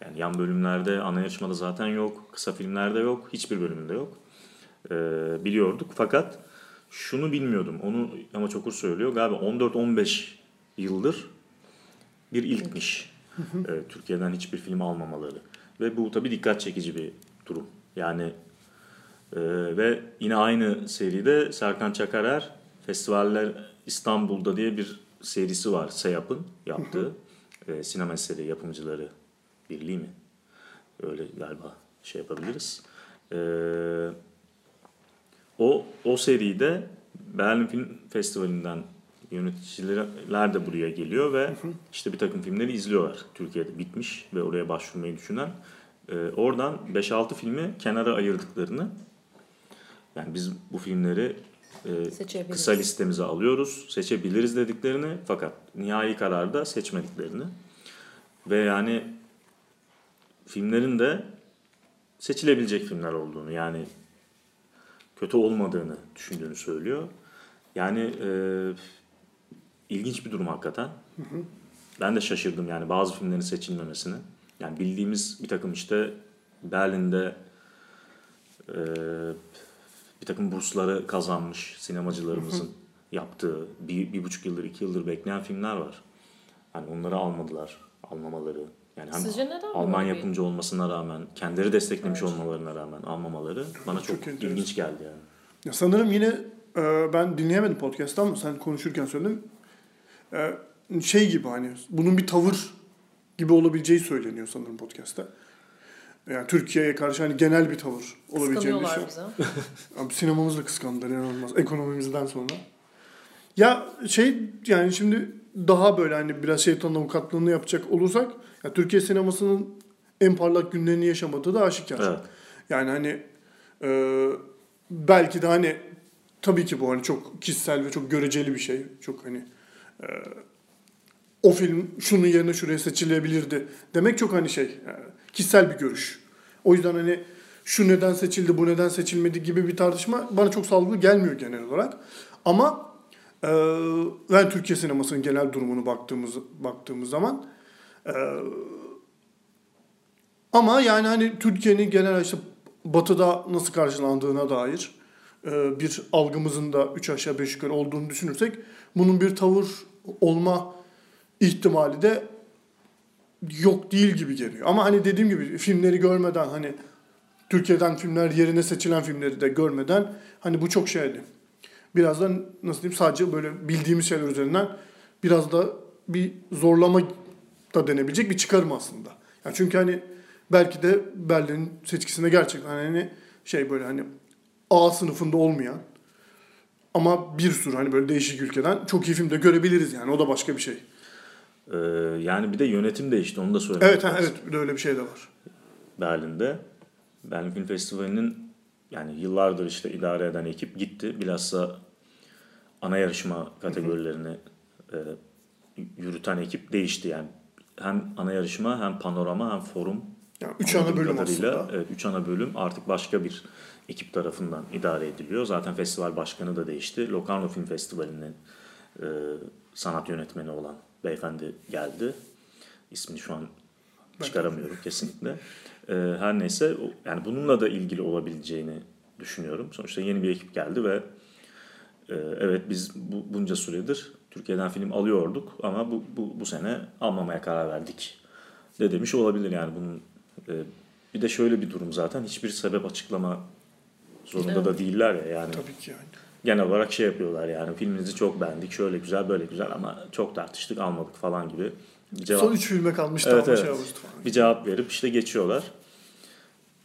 S3: yani yan bölümlerde ana yarışmada zaten yok. Kısa filmlerde yok. Hiçbir bölümünde yok. Ee, biliyorduk fakat şunu bilmiyordum. Onu ama Çokur söylüyor. Galiba 14-15 yıldır bir ilkmiş. Ee, Türkiye'den hiçbir film almamaları. Ve bu tabii dikkat çekici bir durum. Yani e, ve yine aynı seride Serkan Çakarer Festivaller İstanbul'da diye bir serisi var. SEYAP'ın yaptığı. e, sinema eseri yapımcıları birliği mi? Öyle galiba şey yapabiliriz. Ee, o o seride Berlin Film Festivali'nden yöneticiler de buraya geliyor ve işte bir takım filmleri izliyorlar. Türkiye'de bitmiş ve oraya başvurmayı düşünen. Ee, oradan 5-6 filmi kenara ayırdıklarını yani biz bu filmleri e,
S1: Seçebiliriz.
S3: kısa listemize alıyoruz, seçebiliriz dediklerini fakat nihai kararda seçmediklerini ve yani filmlerin de seçilebilecek filmler olduğunu yani kötü olmadığını düşündüğünü söylüyor. Yani e, ilginç bir durum hakikaten. Ben de şaşırdım yani bazı filmlerin seçilmemesini. Yani bildiğimiz bir takım işte Berlin'de e, bir takım bursları kazanmış sinemacılarımızın yaptığı bir, bir buçuk yıldır iki yıldır bekleyen filmler var. Hani onları almadılar, almamaları. Yani hem
S1: Sizce neden
S3: Alman
S1: böyle bir-
S3: yapımcı olmasına rağmen, kendileri desteklemiş
S1: Evet.
S3: olmalarına rağmen almamaları bana çok,
S2: Çok enteresan.
S3: ilginç geldi yani.
S2: Ya sanırım yine e, ben dinleyemedim podcast'ta ama sen konuşurken söyledim. E, şey gibi hani bunun bir tavır gibi olabileceği söyleniyor sanırım podcast'ta. Yani Türkiye'ye karşı hani genel bir tavır olabileceğini
S1: Kıskanıyorlar
S2: düşünüyorum.
S1: bize.
S2: Abi sinemamız da kıskandılar inanılmaz. Ekonomimizden sonra. Ya şey yani şimdi daha böyle hani biraz şeytanın avukatlığını yapacak olursak ya Türkiye sinemasının en parlak günlerini yaşamadığı da aşikar.
S3: Evet.
S2: Yani hani e, belki de hani tabii ki bu hani çok kişisel ve çok göreceli bir şey. Çok hani e, o film şunun yerine şuraya seçilebilirdi demek çok hani şey e, kişisel bir görüş. O yüzden hani şu neden seçildi bu neden seçilmedi gibi bir tartışma bana çok sağlıklı gelmiyor genel olarak. Ama e, ben Türkiye sinemasının genel durumunu baktığımız baktığımız zaman e, ama yani hani Türkiye'nin genel işte batıda nasıl karşılandığına dair e, bir algımızın da 3 aşağı 5 yukarı olduğunu düşünürsek bunun bir tavır olma ihtimali de yok değil gibi geliyor. Ama hani dediğim gibi filmleri görmeden hani Türkiye'den filmler yerine seçilen filmleri de görmeden hani bu çok şeydi. Biraz da nasıl diyeyim sadece böyle bildiğimiz şeyler üzerinden biraz da bir zorlama da denebilecek bir çıkarım aslında. Yani çünkü hani belki de Berlin seçkisinde gerçekten hani şey böyle hani A sınıfında olmayan ama bir sürü hani böyle değişik ülkeden çok iyi film de görebiliriz yani o da başka bir şey.
S3: Ee, yani bir de yönetim değişti onu da söylemek
S2: Evet ha, evet bir de öyle bir şey de var.
S3: Berlin'de. Berlin Film Festivali'nin yani yıllardır işte idare eden ekip gitti. Bilhassa ana yarışma kategorilerini e, yürüten ekip değişti yani. Hem ana yarışma hem panorama hem forum.
S2: Yani üç ana bölüm
S3: kadarıyla,
S2: aslında.
S3: Evet, üç ana bölüm artık başka bir ekip tarafından idare ediliyor. Zaten festival başkanı da değişti. Locarno Film Festivali'nin e, sanat yönetmeni olan beyefendi geldi. İsmini şu an çıkaramıyorum kesinlikle. E, her neyse yani bununla da ilgili olabileceğini düşünüyorum. Sonuçta yeni bir ekip geldi ve e, evet biz bu, bunca süredir Türkiye'den film alıyorduk ama bu, bu, bu sene almamaya karar verdik de demiş olabilir yani bunun e, bir de şöyle bir durum zaten hiçbir sebep açıklama zorunda
S1: Evet.
S3: da değiller ya yani
S2: Tabii ki yani.
S3: genel olarak şey yapıyorlar yani filminizi çok beğendik şöyle güzel böyle güzel ama çok tartıştık almadık falan gibi bir cevap
S2: Son üç filme kalmıştı
S3: Evet,
S2: ama
S3: evet.
S2: şey falan.
S3: bir cevap verip işte geçiyorlar.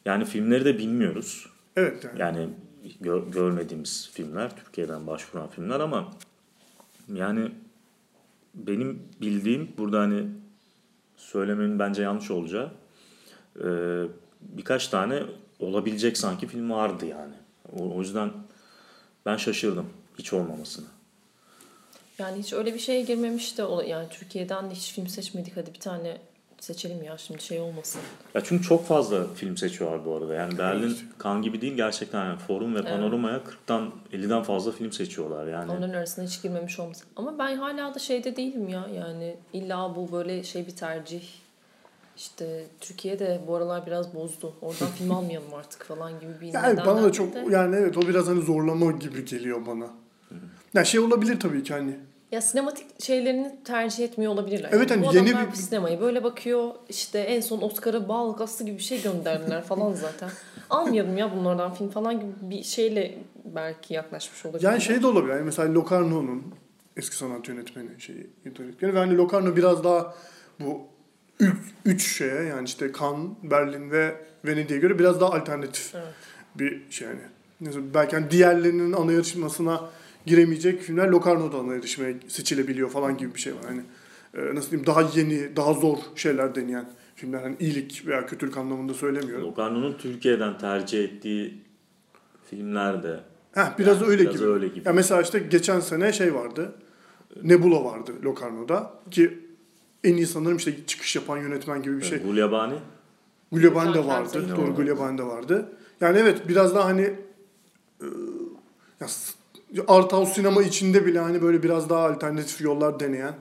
S3: Yani filmleri de bilmiyoruz.
S2: Evet yani.
S3: Yani gör- görmediğimiz filmler, Türkiye'den başvuran filmler ama yani benim bildiğim burada hani söylememin bence yanlış olacağı e, birkaç tane olabilecek sanki film vardı yani. O, o yüzden ben şaşırdım hiç olmamasına.
S1: Yani hiç öyle bir şeye girmemiş de yani Türkiye'den de hiç film seçmedik hadi bir tane seçelim ya şimdi şey olmasın.
S3: Ya çünkü çok fazla film seçiyorlar bu arada. Yani Berlin
S2: Evet.
S3: kan gibi değil gerçekten yani Forum ve Panorama'ya 40'tan 50'den fazla film seçiyorlar yani.
S1: Onların arasında hiç girmemiş olmasın. Ama ben hala da şeyde değilim ya yani illa bu böyle şey bir tercih. İşte Türkiye de bu aralar biraz bozdu. Oradan film almayalım artık falan gibi bir
S2: Yani bana da çok
S1: de-
S2: yani evet o biraz hani zorlama gibi geliyor bana. Ya şey olabilir tabii ki hani.
S1: Ya sinematik şeylerini tercih etmiyor olabilirler.
S2: Evet, hani
S1: bu
S2: yeni bir-
S1: sinemaya böyle bakıyor işte en son Oscar'a bal gazı gibi bir şey gönderdiler falan zaten. Almayalım ya bunlardan film falan gibi bir şeyle belki yaklaşmış olabilir.
S2: Yani şey de olabilir. Yani mesela Locarno'nun eski sanat yönetmeni şeyi yönetmeni ve hani Locarno biraz daha bu üç, üç şeye yani işte Cannes, Berlin ve Venedik'e göre biraz daha alternatif
S1: Evet.
S2: bir şey yani. Mesela belki hani diğerlerinin ana yarışmasına giremeyecek filmler Locarno'da ana yarışmaya seçilebiliyor falan gibi bir şey var. Hani e, nasıl diyeyim daha yeni, daha zor şeyler deneyen filmler. Hani iyilik veya kötülük anlamında söylemiyorum.
S3: Locarno'nun Türkiye'den tercih ettiği filmler de
S2: Heh, biraz
S3: Yani
S2: öyle
S3: biraz
S2: gibi.
S3: öyle gibi.
S2: Ya mesela işte geçen sene şey vardı. Nebula vardı Locarno'da ki en iyi sanırım işte çıkış yapan yönetmen gibi bir şey.
S3: Gulyabani
S2: Gulyabani de vardı. Doğru Gulyabani de vardı. Yani evet biraz daha hani e, ya, art house sinema içinde bile hani böyle biraz daha alternatif yollar deneyen,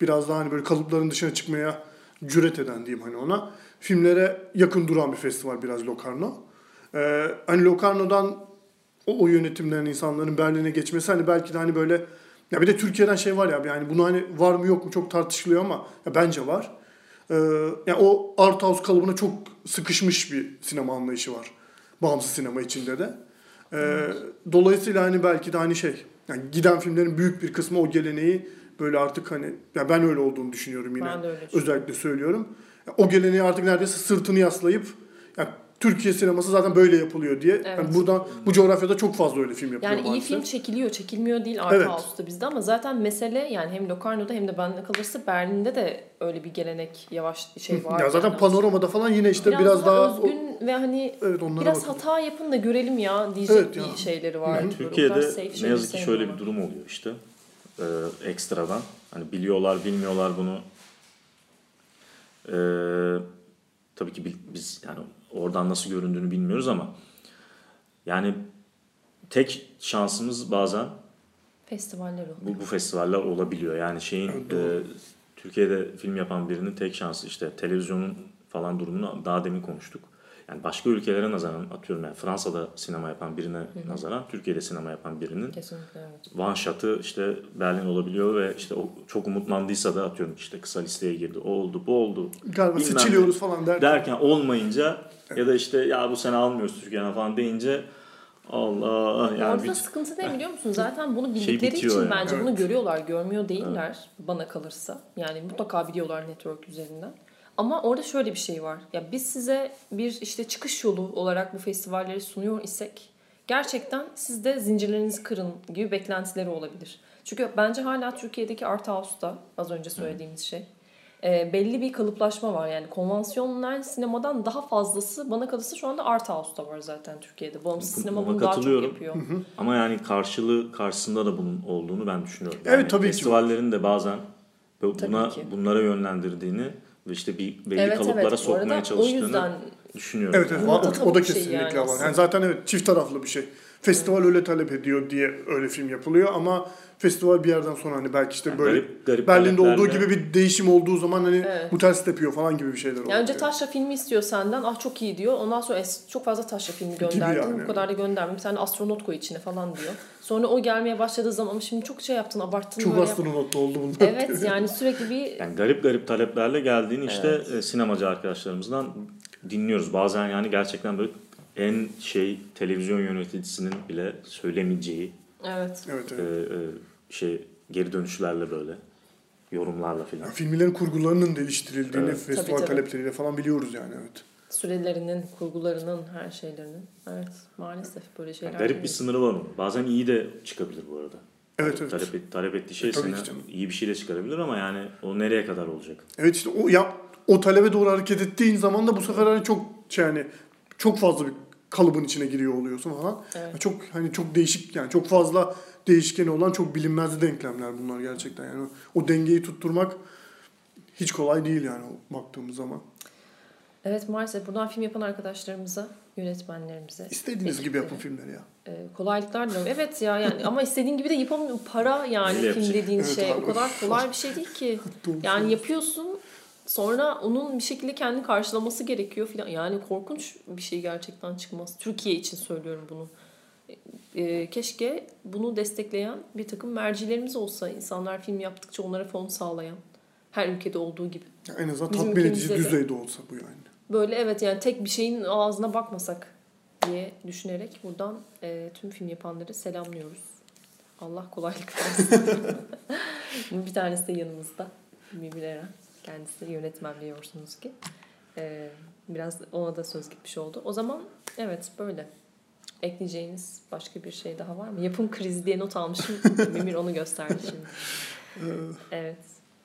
S2: biraz daha hani böyle kalıpların dışına çıkmaya cüret eden diyeyim hani ona. Filmlere yakın duran bir festival biraz Locarno. Ee, hani Locarno'dan o, o yönetimlerin insanların Berlin'e geçmesi hani belki de hani böyle ya bir de Türkiye'den şey var ya yani bunu hani var mı yok mu çok tartışılıyor ama ya bence var. Ee, yani o art house kalıbına çok sıkışmış bir sinema anlayışı var. Bağımsız sinema içinde de. Ee, dolayısıyla hani belki de hani şey yani giden filmlerin büyük bir kısmı o geleneği böyle artık hani ya ben öyle olduğunu düşünüyorum yine.
S1: Ben de öyle düşünüyorum.
S2: Özellikle söylüyorum. O geleneği artık neredeyse sırtını yaslayıp ya Türkiye sineması zaten böyle yapılıyor diye.
S1: Evet.
S2: Yani buradan bu coğrafyada çok fazla öyle film yapılıyor
S1: Yani iyi
S2: maalesef.
S1: film çekiliyor, çekilmiyor değil Art
S2: Evet.
S1: House'da bizde ama zaten mesele yani hem Locarno'da hem de bende kalırsa Berlin'de de öyle bir gelenek yavaş şey var.
S2: ya zaten
S1: yani.
S2: panoramada falan yine işte
S1: biraz,
S2: biraz,
S1: daha,
S2: daha, o-
S1: özgün ve hani
S2: evet
S1: biraz
S2: bakın.
S1: hata yapın da görelim ya diyecek
S2: Evet
S1: bir
S2: ya.
S1: şeyleri var.
S3: Yani
S1: o
S3: Türkiye'de
S1: safe
S3: ne yazık ki şöyle bir
S1: sevmiyorum.
S3: durum oluyor işte. Ee, ekstradan. Hani biliyorlar bilmiyorlar bunu. Ee, tabii ki biz yani oradan nasıl göründüğünü bilmiyoruz ama yani tek şansımız bazen
S1: Festivaller o.
S3: bu, bu festivaller olabiliyor. Yani şeyin e, Türkiye'de film yapan birinin tek şansı işte televizyonun falan durumunu daha demin konuştuk. Yani başka ülkelere nazaran atıyorum yani Fransa'da sinema yapan birine nazaran Türkiye'de sinema yapan birinin
S1: Kesinlikle evet.
S3: one shot'ı işte Berlin olabiliyor ve işte o çok umutlandıysa da atıyorum işte kısa listeye girdi. O oldu, bu oldu.
S2: Galiba
S3: Bilmem
S2: seçiliyoruz falan derken.
S3: Derken olmayınca ya da işte ya bu sene almıyoruz Türkiye'den falan deyince Allah yani
S1: Orada
S3: bir-
S1: sıkıntı ne biliyor musun? Zaten bunu
S3: Şey
S1: bildikleri
S3: bitiyor
S1: için
S3: yani.
S1: bence
S2: Evet.
S1: bunu görüyorlar. Görmüyor değiller bana kalırsa. Yani mutlaka biliyorlar network üzerinden. Ama orada şöyle bir şey var. Ya biz size bir işte çıkış yolu olarak bu festivalleri sunuyor isek gerçekten siz de zincirlerinizi kırın gibi beklentileri olabilir. Çünkü bence hala Türkiye'deki Art House'da az önce söylediğimiz şey e, belli bir kalıplaşma var. Yani konvansiyonel sinemadan daha fazlası bana kalırsa şu anda Art House'da var zaten Türkiye'de. Bağımsız
S3: Bu-
S1: sinema bunu daha çok yapıyor.
S3: Ama yani karşılığı karşısında da bunun olduğunu ben düşünüyorum.
S2: Evet,
S3: Yani
S2: tabii ki.
S3: Festivallerin de bazen buna
S1: ki.
S3: bunlara yönlendirdiğini ve işte bir belli
S1: Evet
S3: kalıplara
S1: evet.
S3: Sokmaya
S1: arada o
S3: çalıştığını
S1: yüzden
S3: düşünüyorum.
S2: Evet evet
S3: yani.
S2: o,
S1: da
S2: o, o da
S1: şey
S2: kesinlikle
S1: yani
S2: var. Yani zaten evet çift taraflı bir şey. Festival öyle talep ediyor diye öyle film yapılıyor ama festival bir yerden sonra hani belki işte
S3: Yani
S2: böyle
S3: garip- garip
S2: Berlin'de olduğu gibi bir değişim olduğu zaman hani
S1: Evet.
S2: bu ters tepiyor falan gibi bir şeyler oluyor.
S1: Yani önce taşra filmi istiyor senden. Ah çok iyi diyor. Ondan sonra "Es, çok fazla taşra filmi gönderdin.
S2: yani.
S1: Bu kadar da gönderme. Bir tane astronot koy içine falan diyor. Sonra o gelmeye başladığı zaman "Ama şimdi çok şey yaptın abarttın
S2: Çok
S1: böyle yap-"
S2: oldu bunlar.
S1: Evet yani sürekli bir
S3: Yani garip garip taleplerle geldiğini işte e, sinemacı arkadaşlarımızdan dinliyoruz. Bazen yani gerçekten böyle en şey televizyon yöneticisinin bile söylemeyeceği
S1: evet.
S2: Evet
S3: e,
S2: evet.
S3: e, şey geri dönüşlerle böyle yorumlarla filan.
S2: Yani filmlerin kurgularının değiştirildiğini
S3: Evet.
S2: festival
S1: Tabii, tabii.
S2: talepleriyle falan biliyoruz yani evet.
S1: Sürelerinin, kurgularının, her şeylerinin. Evet maalesef böyle şeyler.
S3: Yani garip bir sınırı var onun. Bazen iyi de çıkabilir bu arada.
S2: Evet evet.
S3: Talep, et- talep ettiği şey
S2: E,
S3: sana iyi bir şey de çıkarabilir ama yani o nereye kadar olacak?
S2: Evet işte o ya o talebe doğru hareket ettiğin zaman da bu sefer hani çok şey yani çok fazla bir kalıbın içine giriyor oluyorsun falan.
S1: Evet.
S2: Yani Çok hani çok değişik yani çok fazla değişkeni olan çok bilinmez denklemler bunlar gerçekten yani o dengeyi tutturmak hiç kolay değil yani baktığımız zaman.
S1: Evet maalesef buradan film yapan arkadaşlarımıza, yönetmenlerimize
S2: İstediğiniz gibi yapın filmleri ya.
S1: e, kolaylıklar diliyorum. Evet ya yani ama istediğin gibi de yapamıyor. Para yani film dediğin
S2: Evet
S1: şey
S2: abi.
S1: o kadar kolay bir şey değil ki. Yani yapıyorsun sonra onun bir şekilde kendi karşılaması gerekiyor filan. Yani korkunç bir şey gerçekten çıkmaz. Türkiye için söylüyorum bunu. E, keşke bunu destekleyen bir takım mercilerimiz olsa. insanlar film yaptıkça onlara fon sağlayan. Her ülkede olduğu gibi.
S2: Ya en azından
S1: Bizim
S2: tatmin edici düzeyde olsa bu yani.
S1: Böyle evet yani tek bir şeyin ağzına bakmasak diye düşünerek buradan e, tüm film yapanları selamlıyoruz. Allah kolaylık versin. bir tanesi de yanımızda. Mimir Eren. Kendisi yönetmen biliyorsunuz ki. E, biraz ona da söz gitmiş oldu. O zaman evet böyle. ekleyeceğiniz başka bir şey daha var mı? Yapım krizi diye not almışım. Mimir onu gösterdi şimdi.
S2: Ee,
S1: Evet.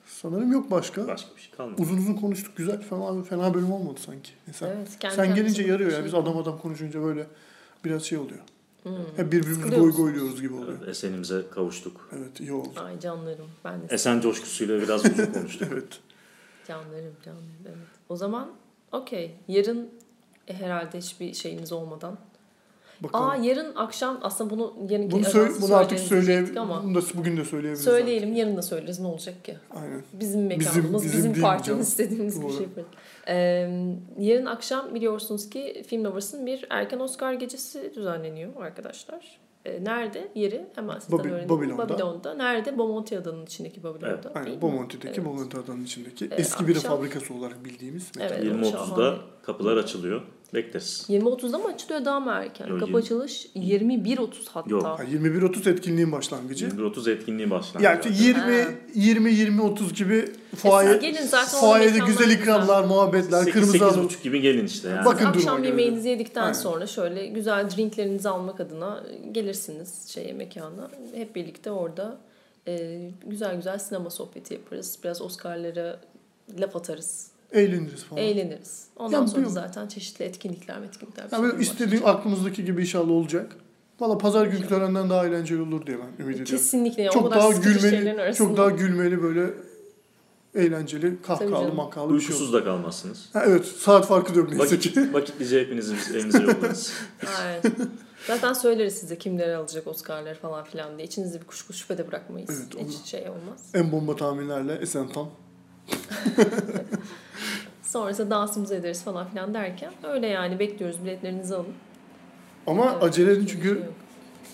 S2: sanırım yok başka.
S3: Başka bir şey kalmadı.
S2: Uzun uzun konuştuk. Güzel. Fena, fena bölüm olmadı sanki. Mesela
S1: Evet, kendi
S2: sen gelince yarıyor ya. Biz adam adam konuşunca böyle biraz şey oluyor.
S1: Hmm.
S2: Hep birbirimizi goy goyluyoruz gibi oluyor.
S3: Evet, Esenimize kavuştuk.
S2: Evet iyi oldu.
S1: Ay canlarım. Ben de
S3: Esen coşkusuyla biraz uzun konuştuk.
S2: Evet.
S1: Canlarım canlarım evet. O zaman okey. Yarın e, herhalde hiçbir şeyiniz olmadan.
S2: Bakalım.
S1: Aa yarın akşam aslında bunu yarınki
S2: bunu, söyle, bunu artık söyleyebiliriz.
S1: ama
S2: Bunu da bugün de söyleyebiliriz.
S1: söyleyelim yarın da söyleriz ne olacak ki?
S2: artık. Aynen.
S1: Bizim mekanımız,
S2: bizim
S1: bizim,
S2: değil
S1: partimiz istediğimiz bir
S2: Doğru.
S1: şey yaparız. Ee, yarın akşam biliyorsunuz ki Film Lovers'ın bir erken Oscar gecesi düzenleniyor arkadaşlar. Ee, nerede? Yeri hemen sizden
S2: Babi-
S1: öğrenelim.
S2: Babilon'da.
S1: Babilon'da. Nerede? Bomonti Adanın içindeki Babilon'da.
S3: Evet,
S2: Aynen. Bomonti'deki,
S1: Evet.
S2: Bomonti adanın içindeki
S1: Ee,
S2: eski biri
S1: akşam-
S2: fabrikası olarak bildiğimiz mekan.
S1: Evet.
S3: 20.30'da kapılar açılıyor. Bekleriz.
S1: 20.30'da mı açılıyor daha mı erken?
S3: Yok,
S1: Kapı
S3: yirmi-
S1: açılış 21.30 hatta.
S3: Yok.
S2: Ha, 21.30 etkinliğin başlangıcı.
S3: 21.30 etkinliği başlandı.
S2: Yani
S3: zaten.
S2: 20
S1: Ha.
S2: 20 20 30 gibi fuaye
S1: gelin zaten
S2: fuayede güzel
S1: güzel.
S2: ikramlar, muhabbetler,
S3: 8,
S2: kırmızı halı.
S3: 8.30 gibi gelin işte yani.
S2: Bakın duruma
S1: Akşam
S2: göre.
S1: yemeğinizi yedikten
S2: Aynen.
S1: sonra şöyle güzel drinklerinizi almak adına gelirsiniz şeye mekana. Hep birlikte orada e, güzel güzel sinema sohbeti yaparız. Biraz Oscar'lara laf atarız.
S2: Eğleniriz falan.
S1: Eğleniriz. Ondan
S2: Ya
S1: sonra zaten çeşitli etkinlikler etkinlikler.
S2: Yani böyle istediğim aklımızdaki gibi inşallah olacak. Valla pazar günkü törenden daha eğlenceli olur diye ben ümit ediyorum.
S1: Kesinlikle. Yani o
S2: Çok daha gülmeli, çok daha gülmeli böyle eğlenceli, kahkahalı, makalı bir şey.
S3: Uykusuz da kalmazsınız.
S2: Ha, evet, saat farkı yok neyse ki.
S3: Vakit, vakitlice hepinizi biz evinize yollarız.
S1: Aynen. Zaten söyleriz size kimleri alacak Oscar'ları falan filan diye. İçinizde bir kuşku şüphe de bırakmayız.
S2: Evet,
S1: Hiç şey olmaz.
S2: En bomba tahminlerle Esen Tam.
S1: Sonrasında dansımızı ederiz falan filan derken öyle yani bekliyoruz biletlerinizi alın.
S2: Ama
S1: Evet,
S2: acele edin
S1: bir
S2: çünkü
S1: şey yok.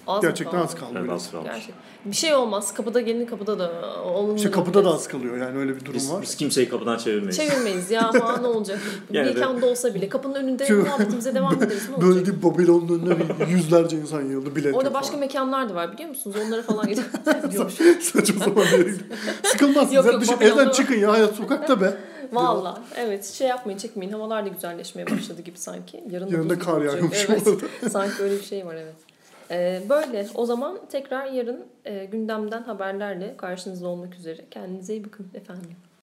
S1: Az
S2: gerçekten az kaldı.
S3: Evet, az kalmış.
S1: Gerçekten. Bir şey olmaz. Kapıda gelin kapıda da olun.
S2: İşte kapıda da az kalıyor yani öyle bir durum
S3: Biz,
S2: var.
S3: biz kimseyi kapıdan çevirmeyiz.
S1: Çevirmeyiz ya ama ne olacak?
S3: De-
S1: Mekanda olsa bile kapının önünde muhabbetimize devam ederiz. Ne
S2: Böyle
S1: olacak?
S2: Babilon'un önüne yüzlerce insan yığıldı bilet
S1: Orada başka
S2: falan.
S1: mekanlar da var biliyor musunuz? Onlara falan gidiyormuş.
S2: Saçma sapan bir gidiyor. Sıkılmazsınız.
S1: Yok, yok, Babilon'da
S2: evden çıkın ya hayat sokakta be.
S1: Valla evet şey yapmayın çekmeyin. Havalar da güzelleşmeye başladı gibi sanki. Yarın
S2: Yarın da kar yağıyormuş
S1: Evet. Sanki öyle bir şey var evet. Ee, böyle o zaman tekrar yarın e, gündemden haberlerle karşınızda olmak üzere. Kendinize iyi bakın efendim.